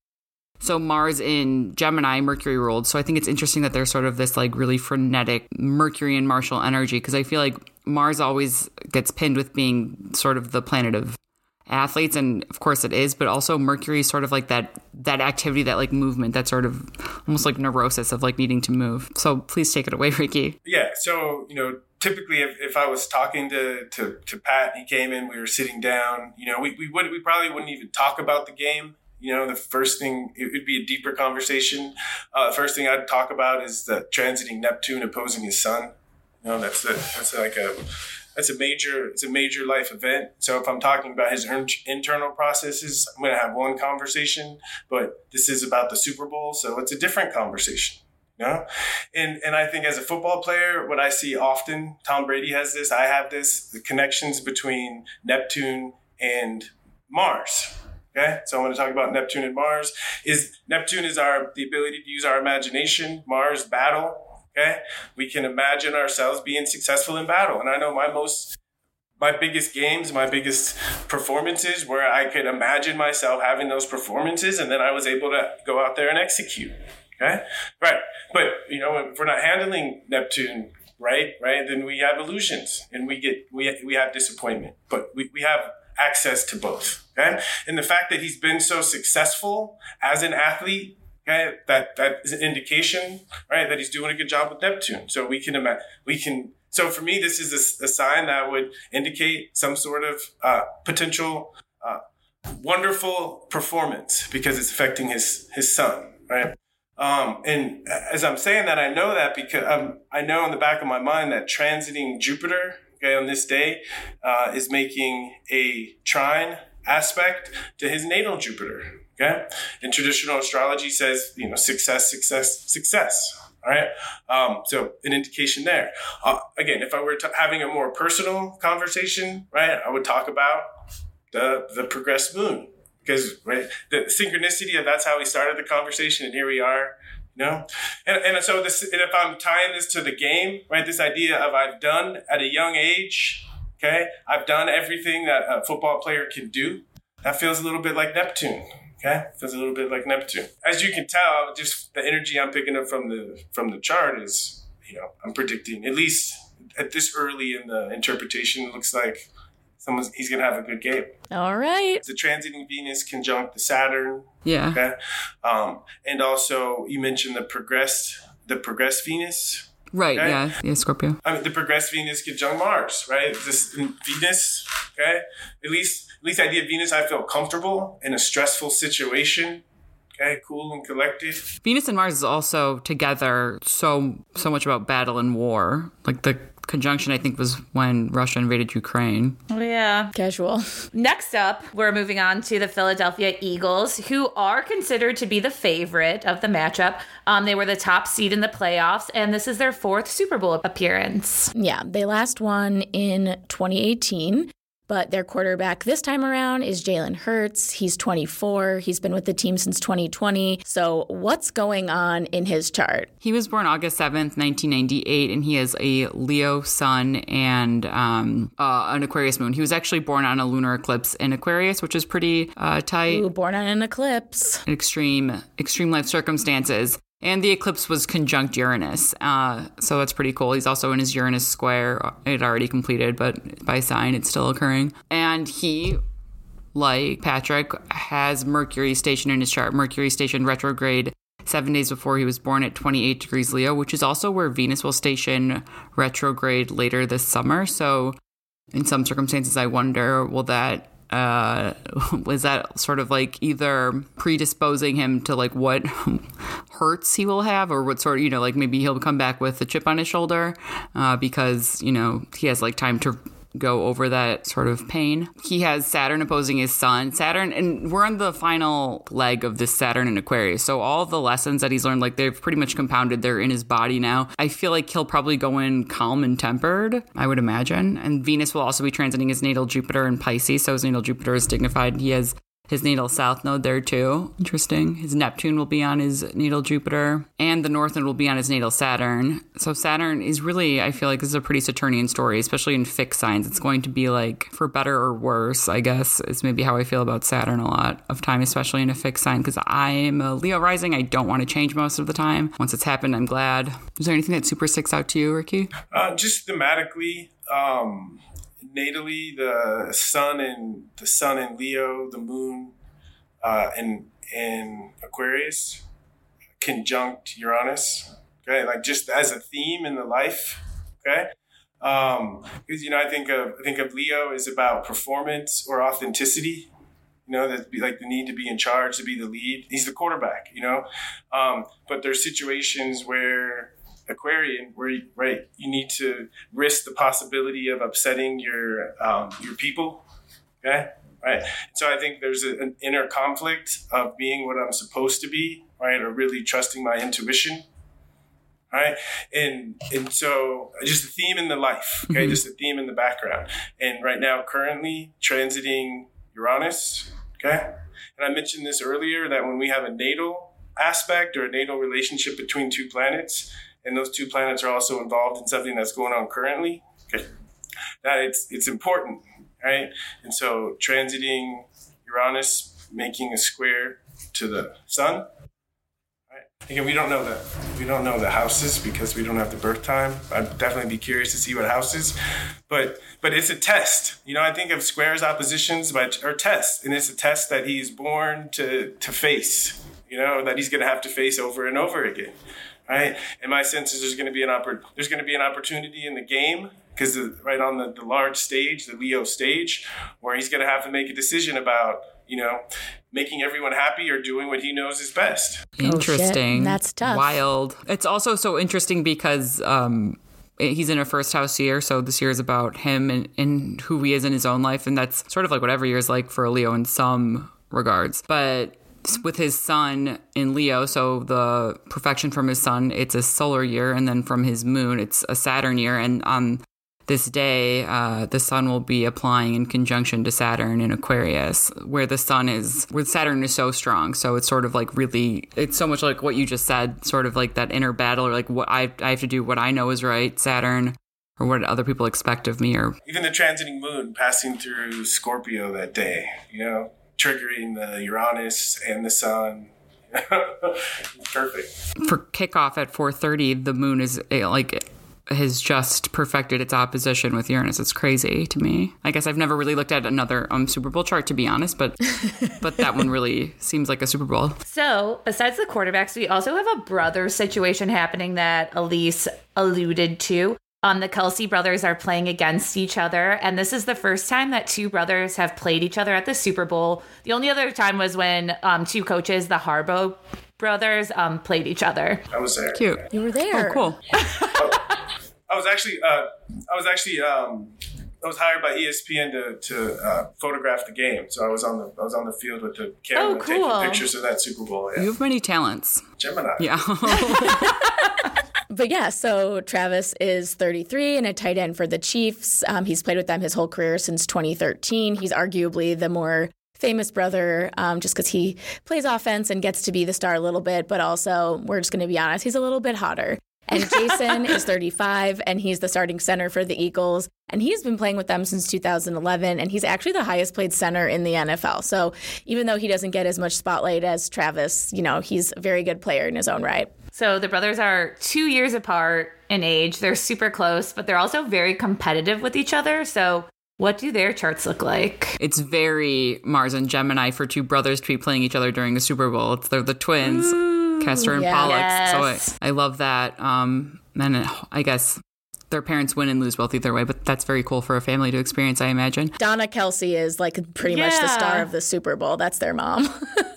So Mars in Gemini, Mercury ruled. So I think it's interesting that there's sort of this like really frenetic Mercury and martial energy because I feel like Mars always gets pinned with being sort of the planet of athletes and of course it is but also mercury is sort of like that that activity that like movement that sort of almost like neurosis of like needing to move so please take it away ricky yeah so you know typically if, if I was talking to, to, to Pat, he came in, we were sitting down, you know, we, we would, we probably wouldn't even talk about the game. You know, the first thing, it would be a deeper conversation. Uh, first thing I'd talk about is the transiting Neptune opposing his sun. You know, that's, the, that's like a, that's a major, it's a major life event. So if I'm talking about his internal processes, I'm going to have one conversation, but this is about the Super Bowl. So it's a different conversation. Know? And and I think as a football player, what I see often, Tom Brady has this, I have this, the connections between Neptune and Mars. Okay, so I want to talk about Neptune and Mars. Is Neptune is our the ability to use our imagination. Mars battle. Okay, we can imagine ourselves being successful in battle, and I know my most my biggest games, my biggest performances, where I could imagine myself having those performances, and then I was able to go out there and execute. Okay, right. But you know, if we're not handling Neptune right, right, then we have illusions and we get we we have disappointment. But we, we have access to both. Okay, and the fact that he's been so successful as an athlete. Okay, that that is an indication, right, that he's doing a good job with Neptune. So we can imagine, we can. So for me, this is a, a sign that would indicate some sort of uh, potential uh, wonderful performance because it's affecting his his sun, right? Um, and as I'm saying that, I know that because um, I know in the back of my mind that transiting Jupiter, okay, on this day, uh, is making a trine aspect to his natal Jupiter. Okay, and traditional astrology says you know success, success, success. All right, um, so an indication there. Uh, again, if I were t- having a more personal conversation, right, I would talk about the the progressed moon because right the synchronicity of that's how we started the conversation and here we are you know? And, and so this and if i'm tying this to the game right this idea of i've done at a young age okay i've done everything that a football player can do that feels a little bit like neptune okay? Feels a little bit like neptune. As you can tell just the energy i'm picking up from the from the chart is you know i'm predicting at least at this early in the interpretation it looks like someone's he's gonna have a good game. All right. The transiting Venus conjunct the Saturn. Yeah. Okay. Um, and also you mentioned the progressed the progressed Venus. Right. Okay? Yeah. Yeah. Scorpio. I mean, the progressed Venus conjunct Mars. Right. This Venus. Okay. At least at least idea of Venus, I feel comfortable in a stressful situation. Okay, cool and collected. Venus and Mars is also together so so much about battle and war. Like the conjunction, I think, was when Russia invaded Ukraine. Oh, yeah. Casual. *laughs* Next up, we're moving on to the Philadelphia Eagles, who are considered to be the favorite of the matchup. Um, they were the top seed in the playoffs, and this is their fourth Super Bowl appearance. Yeah, they last won in 2018. But their quarterback this time around is Jalen Hurts. He's 24. He's been with the team since 2020. So, what's going on in his chart? He was born August 7th, 1998, and he has a Leo sun and um, uh, an Aquarius moon. He was actually born on a lunar eclipse in Aquarius, which is pretty uh, tight. Ooh, born on an eclipse. Extreme, extreme life circumstances. And the eclipse was conjunct Uranus. Uh, so that's pretty cool. He's also in his Uranus square. It already completed, but by sign, it's still occurring. And he, like Patrick, has Mercury stationed in his chart. Mercury stationed retrograde seven days before he was born at 28 degrees Leo, which is also where Venus will station retrograde later this summer. So, in some circumstances, I wonder will that uh *laughs* was that sort of like either predisposing him to like what *laughs* hurts he will have or what sort of you know like maybe he'll come back with a chip on his shoulder uh because you know he has like time to go over that sort of pain. He has Saturn opposing his sun. Saturn, and we're on the final leg of this Saturn in Aquarius. So all the lessons that he's learned, like they've pretty much compounded. They're in his body now. I feel like he'll probably go in calm and tempered, I would imagine. And Venus will also be transiting his natal Jupiter in Pisces. So his natal Jupiter is dignified. He has his natal south node there too. Interesting. His Neptune will be on his natal Jupiter, and the north node will be on his natal Saturn. So Saturn is really, I feel like this is a pretty Saturnian story, especially in fixed signs. It's going to be like for better or worse, I guess, is maybe how I feel about Saturn a lot of time, especially in a fixed sign, because I'm a Leo rising. I don't want to change most of the time. Once it's happened, I'm glad. Is there anything that super sticks out to you, Ricky? Uh, just thematically, um, natally the sun and the sun in Leo, the moon uh, in in Aquarius, conjunct Uranus. Okay, like just as a theme in the life. Okay, um, because you know I think of I think of Leo is about performance or authenticity. You know, that be like the need to be in charge, to be the lead. He's the quarterback. You know, um, but there's situations where Aquarian, where you, right, you need to risk the possibility of upsetting your um, your people. Okay, right. So I think there's a, an inner conflict of being what I'm supposed to be, right, or really trusting my intuition. Right. And and so just a theme in the life, okay, mm-hmm. just a theme in the background. And right now, currently transiting Uranus, okay. And I mentioned this earlier that when we have a natal aspect or a natal relationship between two planets, and those two planets are also involved in something that's going on currently, okay, that it's it's important, right? And so transiting Uranus, making a square to the sun. Right? Again, we don't know the we don't know the houses because we don't have the birth time. I'd definitely be curious to see what houses, but but it's a test. You know, I think of squares oppositions, but or tests, and it's a test that he's born to to face. You know, that he's going to have to face over and over again right? And my sense is there's going to be an oppor- there's going to be an opportunity in the game because right on the, the large stage, the Leo stage, where he's going to have to make a decision about you know, making everyone happy or doing what he knows is best. Interesting. That's tough. Wild. It's also so interesting because um, he's in a first house year, so this year is about him and, and who he is in his own life, and that's sort of like what every year is like for a Leo in some regards. But with his sun in Leo, so the profection from his sun, it's a solar year, and then from his moon, it's a Saturn year, and on this day, uh, the sun will be applying in conjunction to Saturn in Aquarius, where the sun is, where Saturn is so strong. So it's sort of like really, it's so much like what you just said, sort of like that inner battle, or like what I, I have to do what I know is right, Saturn, or what other people expect of me, or Even the transiting moon passing through Scorpio that day, you know, triggering the Uranus and the sun. *laughs* Perfect. for kickoff at 4:30, the moon is eh, like has just perfected its opposition with Uranus. It's crazy to me. I guess I've never really looked at another um, Super Bowl chart to be honest, but *laughs* but that one really seems like a Super Bowl. So, besides the quarterbacks, we also have a brother situation happening that Elise alluded to. Um, the Kelce brothers are playing against each other, and this is the first time that two brothers have played each other at the Super Bowl. The only other time was when um, two coaches, the Harbaugh brothers, um, played each other. I was there. Cute. You were there. Oh, cool. *laughs* I was actually, uh, I was actually, um, I was hired by ESPN to, to uh, photograph the game. So I was on the I was on the field with the camera Oh, taking pictures of that Super Bowl. Yeah. You have many talents. Gemini. Yeah. *laughs* *laughs* But yeah, so Travis is 33 and a tight end for the Chiefs. Um, he's played with them his whole career since 2013. He's arguably the more famous brother um, just because he plays offense and gets to be the star a little bit, but also, we're just going to be honest, he's a little bit hotter. And *laughs* Jason is 35 and he's the starting center for the Eagles. And he's been playing with them since 2011. And he's actually the highest played center in the NFL. So even though he doesn't get as much spotlight as Travis, you know, he's a very good player in his own right. So the brothers are two years apart in age. They're super close, but they're also very competitive with each other. So, what do their charts look like? it's very Mars and Gemini for two brothers to be playing each other during the Super Bowl. It's they're the twins, Castor and yes. Pollux. So I, I love that. Um, and I guess their parents win and lose both either way, but that's very cool for a family to experience. I imagine. Donna Kelce is like pretty much the star of the Super Bowl. That's their mom. *laughs*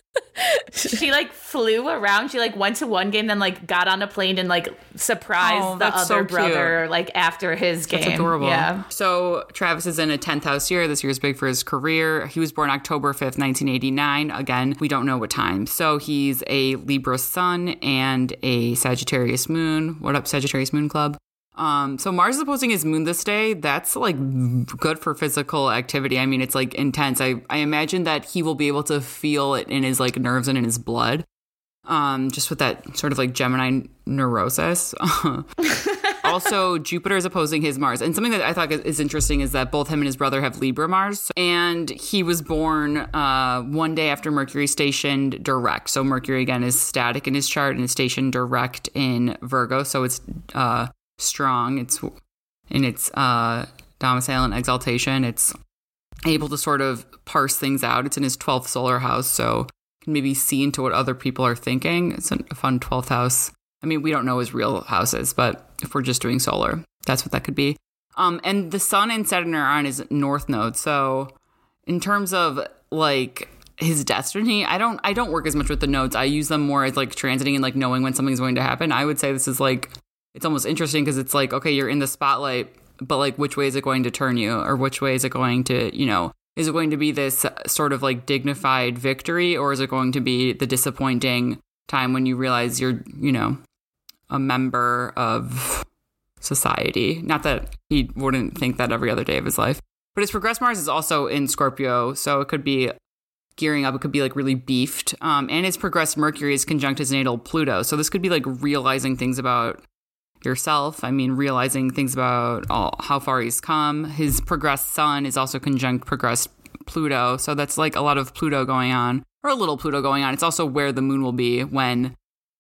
she like flew around. She like went to one game, then like got on a plane and like surprised Oh, the that's so other brother like after his game. That's adorable. Yeah. So Travis is in a 10th house year. This year is big for his career. He was born October 5th, 1989. Again, we don't know what time. So he's a Libra sun and a Sagittarius moon. What up, Sagittarius Moon Club? Um, so Mars is opposing his moon this day. That's like good for physical activity. I mean, it's like intense. I, I imagine that he will be able to feel it in his like nerves and in his blood. Um, just with that sort of like Gemini neurosis. *laughs* also, Jupiter is opposing his Mars. And something that I thought is interesting is that both him and his brother have Libra Mars. And he was born uh, one day after Mercury stationed direct. So, Mercury again is static in his chart and is stationed direct in Virgo. So, it's uh, strong. It's in its uh, domicile and exaltation. It's able to sort of parse things out. It's in his 12th solar house. So, can maybe see into what other people are thinking. It's a fun 12th house. I mean, we don't know his real houses, but if we're just doing solar, that's what that could be. Um, and the sun and Saturn are on his north node. So, in terms of like his destiny, I don't I don't work as much with the nodes. I use them more as like transiting and like knowing when something's going to happen. I would say this is like it's almost interesting because it's like okay, you're in the spotlight, but like which way is it going to turn you, or which way is it going to you know is it going to be this sort of like dignified victory, or is it going to be the disappointing time when you realize you're you know a member of society? Not that he wouldn't think that every other day of his life, but his progress Mars is also in Scorpio, so it could be gearing up. It could be like really beefed. Um, and his progressed Mercury is conjunct his natal Pluto. So this could be like realizing things about yourself. I mean, realizing things about all, how far he's come. His progressed Sun is also conjunct progressed Pluto. So that's like a lot of Pluto going on, or a little Pluto going on. It's also where the moon will be when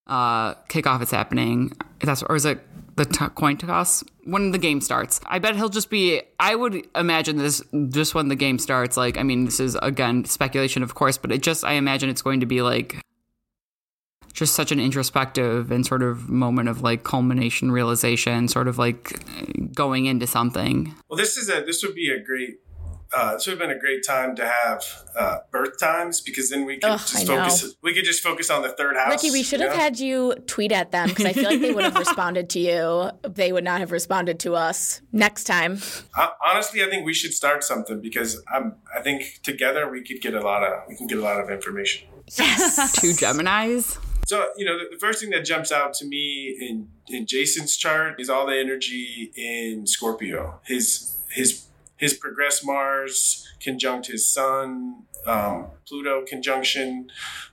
uh, kickoff is happening. That's or is it the t- coin toss when the game starts? I bet he'll just be. I would imagine this just when the game starts. Like, I mean, this is again speculation, of course, but it just I imagine it's going to be like just such an introspective and sort of moment of like culmination realization, sort of like going into something. Well, this is a this would be a great uh, so it's been a great time to have uh, birth times because then we could Ugh, just I know. focus. We could just focus on the third house. Ricky, we should have know? had you tweet at them because I feel like they would have *laughs* responded to you. They would not have responded to us next time. Hon- Honestly, I think we should start something because I'm. I think together we could get a lot of we can get a lot of information. Yes. *laughs* Two Geminis. So you know, the, the first thing that jumps out to me in in Jason's chart is all the energy in Scorpio. His his his progress Mars conjunct his Sun, um, Pluto conjunction.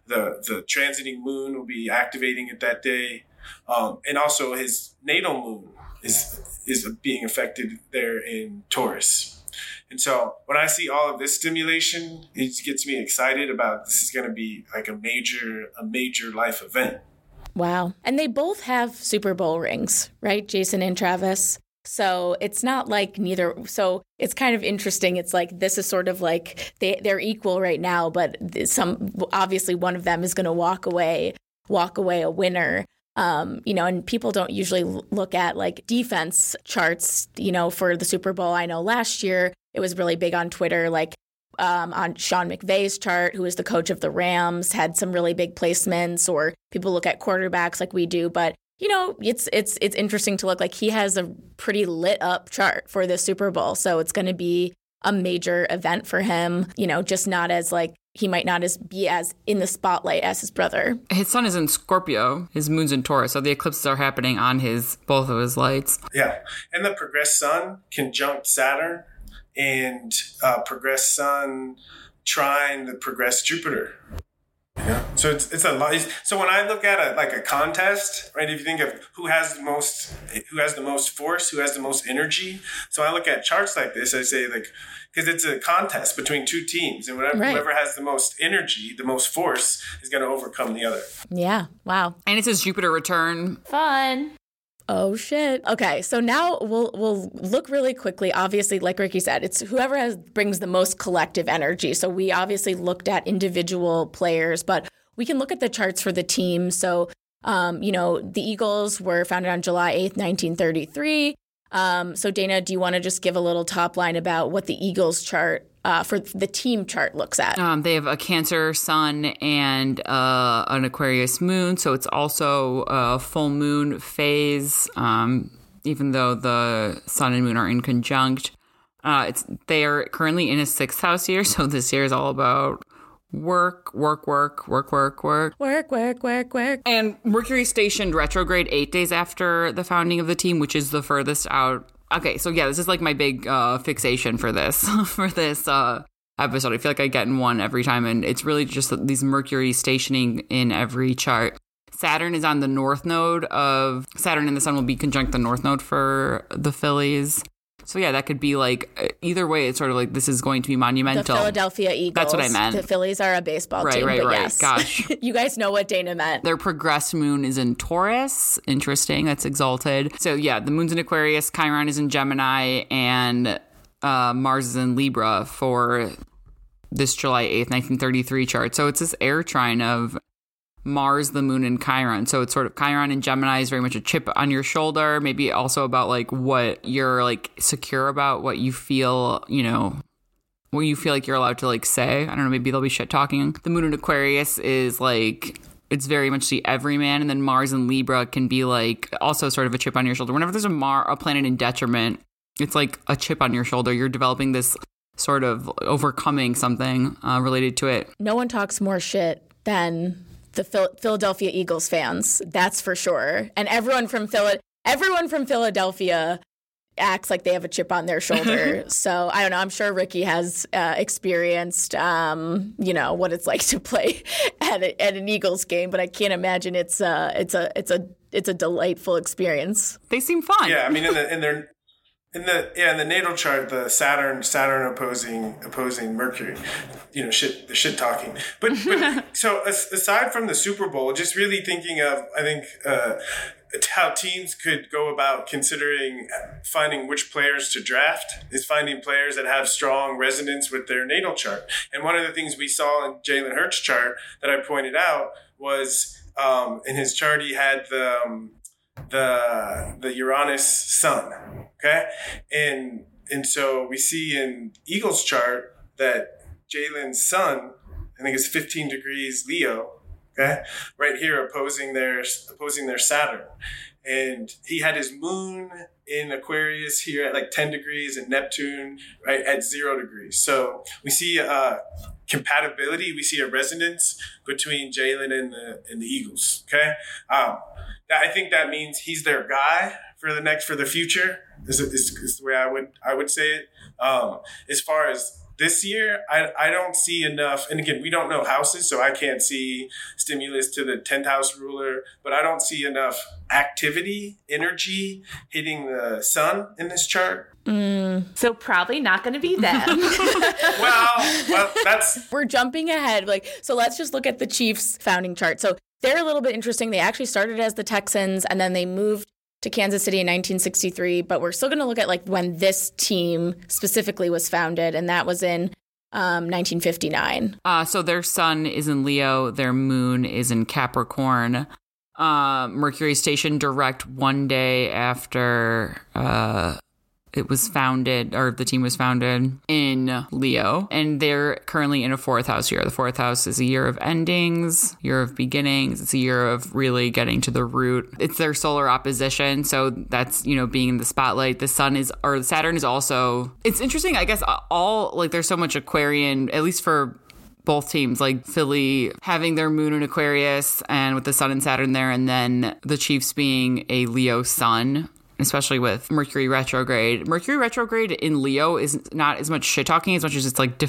The the transiting Moon will be activating it that day, um, and also his natal Moon is is being affected there in Taurus. And so when I see all of this stimulation, it gets me excited about this is going to be like a major a major life event. Wow. And they both have Super Bowl rings, right? Jason and Travis. So it's not like neither. So it's kind of interesting. It's like this is sort of like they they're equal right now, but some obviously one of them is going to walk away walk away a winner. Um, you know, and people don't usually look at like defense charts. You know, for the Super Bowl, I know last year it was really big on Twitter, like um, on Sean McVay's chart, who is the coach of the Rams, had some really big placements, or people look at quarterbacks like we do. But you know, it's it's it's interesting to look like he has a pretty lit up chart for the Super Bowl, so it's going to be a major event for him. You know, just not as like he might not as be as in the spotlight as his brother. His sun is in Scorpio. His moon's in Taurus, so the eclipses are happening on his both of his lights. Yeah, and the progress Sun conjunct Saturn, and uh, progress Sun trine the progress Jupiter. Yeah, so it's it's a lot. So when I look at a like a contest, right? If you think of who has the most, who has the most force, who has the most energy. So I look at charts like this. I say like because it's a contest between two teams, and whatever, Right. whoever has the most energy, the most force, is going to overcome the other. Yeah. Wow. And it says Jupiter return. Fun. Oh shit. Okay, so now we'll we'll look really quickly. Obviously, like Ricky said, it's whoever has brings the most collective energy. So we obviously looked at individual players, but we can look at the charts for the team. So um, you know, the Eagles were founded on July 8th, 1933. Um, so Dana, do you want to just give a little top line about what the Eagles chart uh, for the team chart looks at? Um, they have a Cancer sun and uh, an Aquarius moon, so it's also a full moon phase. Um, even though the sun and moon are in conjunct, uh, it's they are currently in a sixth house year. *laughs* So this year is all about work, work, work, work, work, work. Work, work, work, work. And Mercury stationed retrograde eight days after the founding of the team, which is the furthest out. Okay, so yeah, this is like my big uh, fixation for this *laughs* for this uh, episode. I feel like I get in one every time, and it's really just these Mercury stationing in every chart. Saturn is on the north node of Saturn and the Sun will be conjunct the north node for the Phillies. So yeah, that could be like uh, either way. It's sort of like this is going to be The monumental. Philadelphia Eagles. That's what I meant. The Phillies are a baseball Right, team. right, but right. Yes. Gosh. *laughs* you guys know what Dana meant. Their progressed moon is in Taurus. Interesting. That's exalted. So yeah, the moon's in Aquarius, Chiron is in Gemini, and uh, Mars is in Libra for this July 8th, 1933 chart. So it's this air trine of Mars, the moon, and Chiron. So it's sort of Chiron and Gemini is very much a chip on your shoulder, maybe also about like what you're like secure about, what you feel, you know, what you feel like you're allowed to like say. I don't know, maybe they'll be shit talking. The moon in Aquarius is like it's very much the everyman, and then Mars and Libra can be like also sort of a chip on your shoulder. Whenever there's a Mar a planet in detriment, it's like a chip on your shoulder. You're developing this sort of overcoming something uh, related to it. no one talks more shit than the Phil- Philadelphia Eagles fans. That's for sure. And everyone from Phila- everyone from Philadelphia acts like they have a chip on their shoulder. *laughs* so I don't know. I'm sure Ricky has uh, experienced, um, you know, what it's like *laughs* to play at, a, at an Eagles game, but I can't imagine it's uh, it's a it's a it's a delightful experience. They seem fun. Yeah, I mean, in the in their in the yeah in the natal chart, the Saturn Saturn opposing opposing Mercury, you know, shit the shit talking. But, but *laughs* so aside from the Super Bowl, just really thinking of I think. Uh, how teams could go about considering finding which players to draft is finding players that have strong resonance with their natal chart. And one of the things we saw in Jalen Hurts' chart that I pointed out was um, in his chart he had the um, the the Uranus sun. Okay, and and so we see in Eagles chart that Jalen's sun, I think it's 15 degrees Leo, okay, right here opposing their opposing their Saturn, and he had his moon in Aquarius here at like 10 degrees and Neptune right at zero degrees. So we see uh, compatibility. We see a resonance between Jalen and the and the Eagles. Okay, um, I think that means he's their guy for the next for the future. Is, is, is the way I would I would say it. Um, as far as this year, I, I don't see enough. And again, we don't know houses, so I can't see stimulus to the 10th house ruler, but I don't see enough activity, energy hitting the sun in this chart. Mm. So probably not going to be them. *laughs* well, well, that's. We're jumping ahead. Like, so let's just look at the Chiefs founding chart. So they're a little bit interesting. They actually started as the Texans and then they moved to Kansas City in 1963, but we're still going to look at like when this team specifically was founded, and that was in um, 1959. Uh, so their sun is in Leo, their moon is in Capricorn. Uh, Mercury station direct one day after uh, it was founded or the team was founded in Leo and they're currently in a fourth house year. The fourth house is a year of endings, year of beginnings. It's a year of really getting to the root. It's their solar opposition, so that's, you know, being in the spotlight. The sun is or Saturn is also It's interesting, I guess all like there's so much Aquarian at least for both teams, like Philly having their moon in Aquarius and with the sun and Saturn there, and then the Chiefs being a Leo sun especially with Mercury retrograde. Mercury retrograde in Leo is not as much shit talking as much as it's like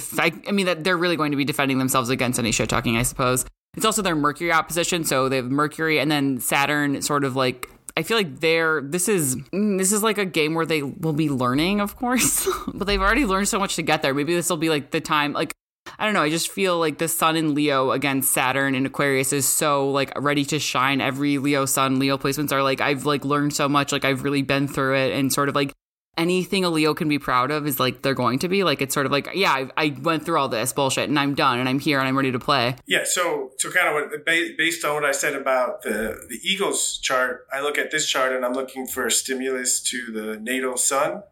I mean that they're really going to be defending themselves against any shit talking, I suppose. It's also their Mercury opposition, so they have Mercury and then Saturn sort of like I feel like they're this is mm, this is like a game where they will be learning, of course, *laughs* but they've already learned so much to get there. Maybe this will be like the time like I don't know. I just feel like the sun in Leo against Saturn in Aquarius is so like ready to shine. Every Leo sun, Leo placements are like, I've like learned so much. Like I've really been through it and sort of like anything a Leo can be proud of is like they're going to be. Like it's sort of like, yeah, I, I, went through all this bullshit and I'm done and I'm here and I'm ready to play. Yeah. So, so kind of what, based on what I said about the, the Eagles chart, I look at this chart and I'm looking for stimulus to the natal sun.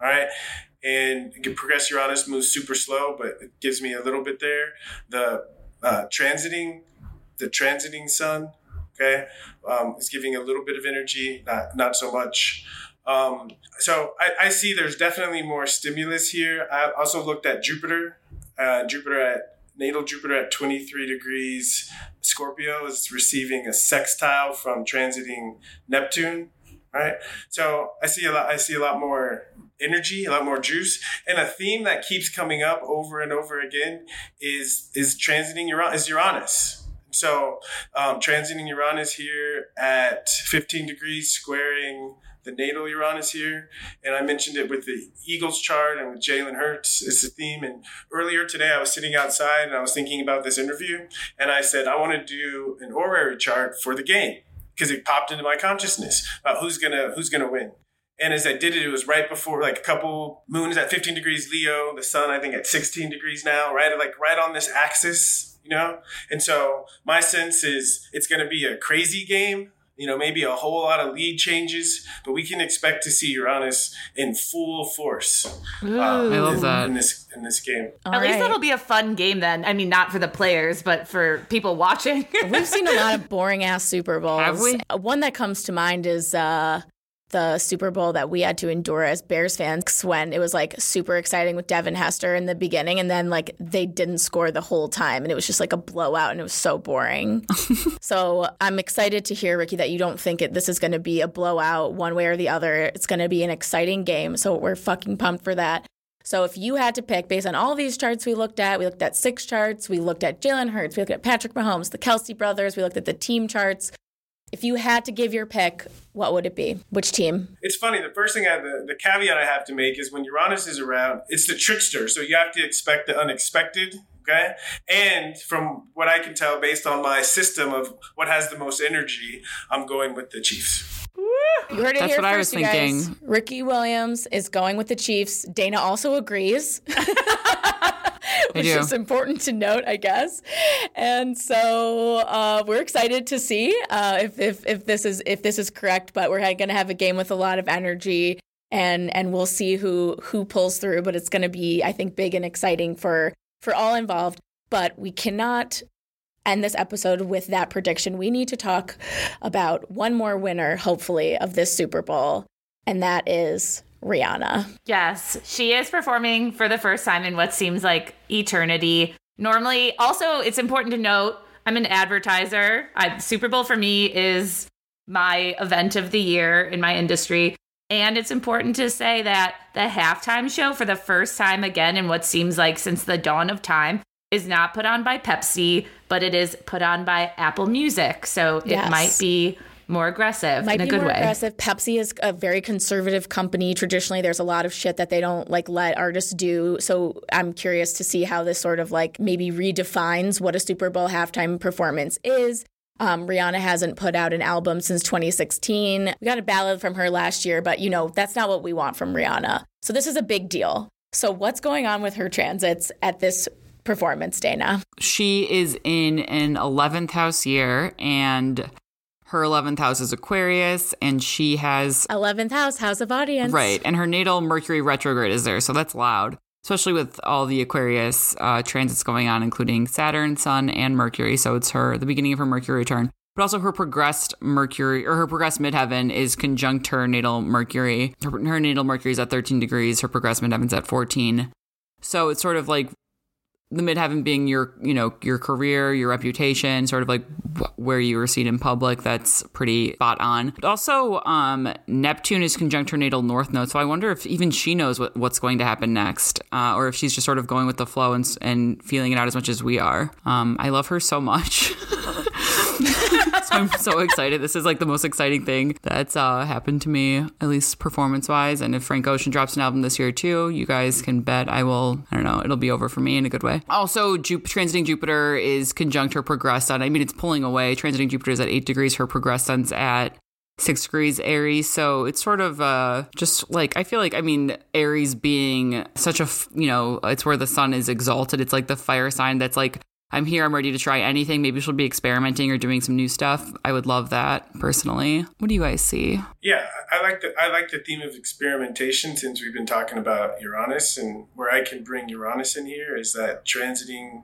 All right and progress Uranus moves super slow, but it gives me a little bit there. The uh, transiting, the transiting sun, okay, um, is giving a little bit of energy, not not so much. Um, so I, I, see there's definitely more stimulus here. I also looked at Jupiter, uh, Jupiter at natal Jupiter at 23 degrees Scorpio is receiving a sextile from transiting Neptune. Right, so I see a lot. I see a lot more energy, a lot more juice. And a theme that keeps coming up over and over again is is transiting Uranus. Is Uranus. So um, transiting Uranus here at 15 degrees, squaring the natal Uranus here. And I mentioned it with the Eagles chart and with Jalen Hurts is the theme. And earlier today, I was sitting outside and I was thinking about this interview. And I said, I want to do an horary chart for the game because it popped into my consciousness about who's gonna who's gonna win. And as I did it, it was right before like a couple moons at 15 degrees Leo, the sun I think at 16 degrees now, right like right on this axis, you know. And so my sense is it's going to be a crazy game. You know, maybe a whole lot of lead changes, but we can expect to see Uranus in full force. Um, I love in, that in this in this game. All At right. least that'll be a fun game then. I mean, not for the players, but for people watching. We've seen a lot of boring ass Super Bowls. Have we? One that comes to mind is uh, the Super Bowl that we had to endure as Bears fans when it was like super exciting with Devin Hester in the beginning and then like they didn't score the whole time and it was just like a blowout and it was so boring. *laughs* so I'm excited to hear Ricky that you don't think it, this is going to be a blowout one way or the other. It's going to be an exciting game. So we're fucking pumped for that. So if you had to pick based on all these charts we looked at, we looked at six charts, we looked at Jalen Hurts, we looked at Patrick Mahomes, the Kelce brothers, we looked at the team charts. If you had to give your pick, what would it be? Which team? It's funny. The first thing I, the, the caveat I have to make is when Uranus is around, it's the trickster. So you have to expect the unexpected. Okay. And from what I can tell, based on my system of what has the most energy, I'm going with the Chiefs. You heard it That's here what first, I was thinking. Guys. Ricky Williams is going with the Chiefs. Dana also agrees. *laughs* which is important to note, I guess. And so uh, we're excited to see uh, if, if if this is if this is correct. But we're going to have a game with a lot of energy. and and we'll see who who pulls through. But it's going to be, I think, big and exciting for for all involved. But we cannot end this episode with that prediction. We need to talk about one more winner, hopefully, of this Super Bowl, and that is Rihanna. Yes, she is performing for the first time in what seems like eternity. Normally, also, it's important to note I'm an advertiser. I, Super Bowl for me is my event of the year in my industry. And it's important to say that the halftime show, for the first time again in what seems like since the dawn of time, is not put on by Pepsi, but it is put on by Apple Music. So Yes. it might be more aggressive Might in a be good more way. aggressive. Pepsi is a very conservative company. Traditionally, there's a lot of shit that they don't like let artists do. So I'm curious to see how this sort of like maybe redefines what a Super Bowl halftime performance is. Um, Rihanna hasn't put out an album since 2016. We got a ballad from her last year, but you know that's not what we want from Rihanna. So this is a big deal. So what's going on with her transits at this performance, Dana? She is in an 11th house year, and her 11th house is Aquarius, and she has 11th house, house of audience. Right. And her natal Mercury retrograde is there. So that's loud, especially with all the Aquarius uh, transits going on, including Saturn, Sun, and Mercury. So it's her, the beginning of her Mercury return. But also her progressed Mercury or her progressed midheaven is conjunct her natal Mercury. Her, her natal Mercury is at 13 degrees. Her progressed midheaven's at 14. So it's sort of like the midheaven being your you know your career your reputation sort of like where you were seen in public that's pretty spot on. But also um neptune is conjunct her natal north node so i wonder if even she knows what, what's going to happen next uh, or if she's just sort of going with the flow and, and feeling it out as much as we are. Um i love her so much *laughs* I'm so excited. This is like the most exciting thing that's uh, happened to me, at least performance wise. And if Frank Ocean drops an album this year too, you guys can bet I will. I don't know. It'll be over for me in a good way. Also, Ju- transiting Jupiter is conjunct her progressed sun. I mean, it's pulling away. Transiting Jupiter is at eight degrees. Her progressed sun's at six degrees Aries. So it's sort of uh, just like, I feel like, I mean, Aries being such a, you know, it's where the sun is exalted. It's like the fire sign that's like, I'm here, I'm ready to try anything. Maybe she'll be experimenting or doing some new stuff. I would love that personally. What do you guys see? Yeah, I like the I like the theme of experimentation since we've been talking about Uranus and where I can bring Uranus in here is that transiting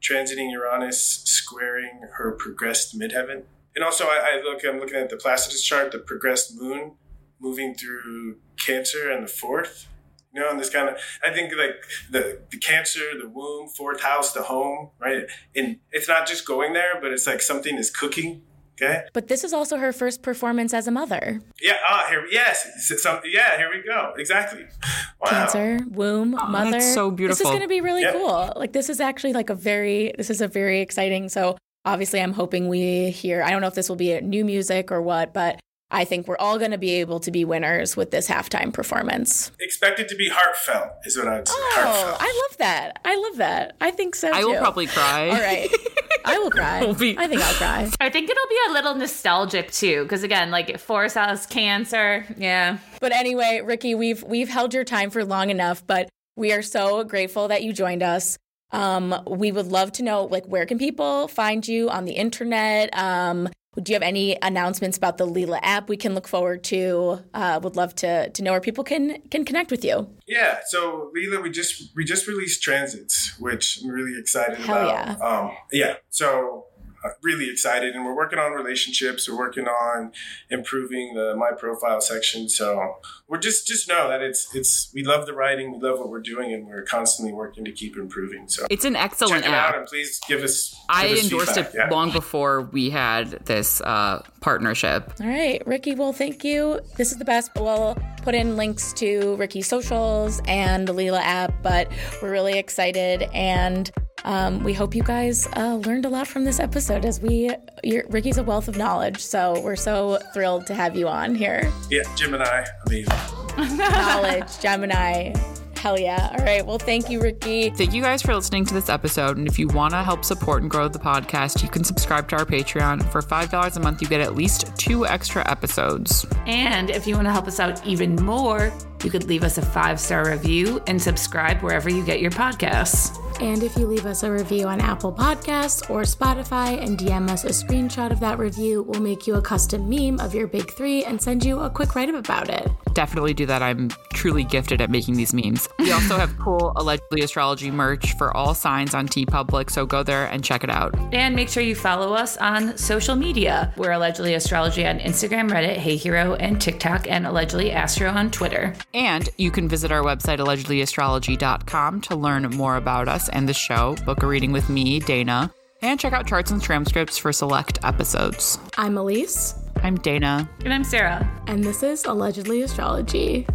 transiting Uranus squaring her progressed midheaven. And also I, I look I'm looking at the Placidus chart, the progressed moon moving through Cancer and the fourth. You know, and this kind of I think like the the cancer, the womb, fourth house, the home, right? And it's not just going there, but it's like something is cooking. Okay. But this is also her first performance as a mother. Yeah. Ah, here. Yes. So, so- yeah. Here we go. Exactly. Wow. Cancer, womb, mother. that's so beautiful. This is going to be really Yeah. cool. Like this is actually like a very this is a very exciting. So obviously I'm hoping we hear I don't know if this will be new music or what, but I think we're all going to be able to be winners with this halftime performance. Expected to be heartfelt, is what I'd say. Oh, heartfelt. I love that. I love that. I think so I will probably cry. All right. *laughs* I will cry. Be- I think I'll cry. *laughs* I think it'll be a little nostalgic too, because again, like Fourth House Cancer, yeah. But anyway, Ricky, we've we've held your time for long enough, but we are so grateful that you joined us. Um, we would love to know, like, where can people find you on the internet? Um, do you have any announcements about the Leela app we can look forward to? Uh, would love to to know where people can can connect with you. Yeah. So Leela, we just we just released transits, which I'm really excited Hell about. Um, yeah. So really excited, and we're working on relationships. We're working on improving the my profile section. So we're just just know that it's it's we love the writing, we love what we're doing, and we're constantly working to keep improving. So It's an excellent check it out, app. and please give us. I us endorsed feedback. it Yeah. long before we had this uh, partnership. All right, Ricky. Well, thank you. This is the best. We'll put in links to Ricky's socials and the Leela app, but we're really excited and um, we hope you guys uh, learned a lot from this episode. As we, you're, Ricky's a wealth of knowledge, so we're so thrilled to have you on here. Yeah, Gemini, amazing. *laughs* *laughs* Knowledge, Gemini. Hell yeah. All right. Well, thank you, Ricky. Thank you guys for listening to this episode. And if you want to help support and grow the podcast, you can subscribe to our Patreon. For $5 a month, you get at least two extra episodes. And if you want to help us out even more, you could leave us a five star review and subscribe wherever you get your podcasts. And if you leave us a review on Apple Podcasts or Spotify and DM us a screenshot of that review, we'll make you a custom meme of your big three and send you a quick write up about it. Definitely do that. I'm truly gifted at making these memes. We also have cool allegedly astrology merch for all signs on TeePublic, so go there and check it out. And make sure you follow us on social media. We're allegedly astrology on Instagram, Reddit, Hey Hero, and TikTok, and allegedly Astro on Twitter. And you can visit our website, allegedlyastrology.com, to learn more about us and the show, book a reading with me, Dana, and check out charts and transcripts for select episodes. I'm Elise. I'm Dana. And I'm Sarah. And this is Allegedly Astrology.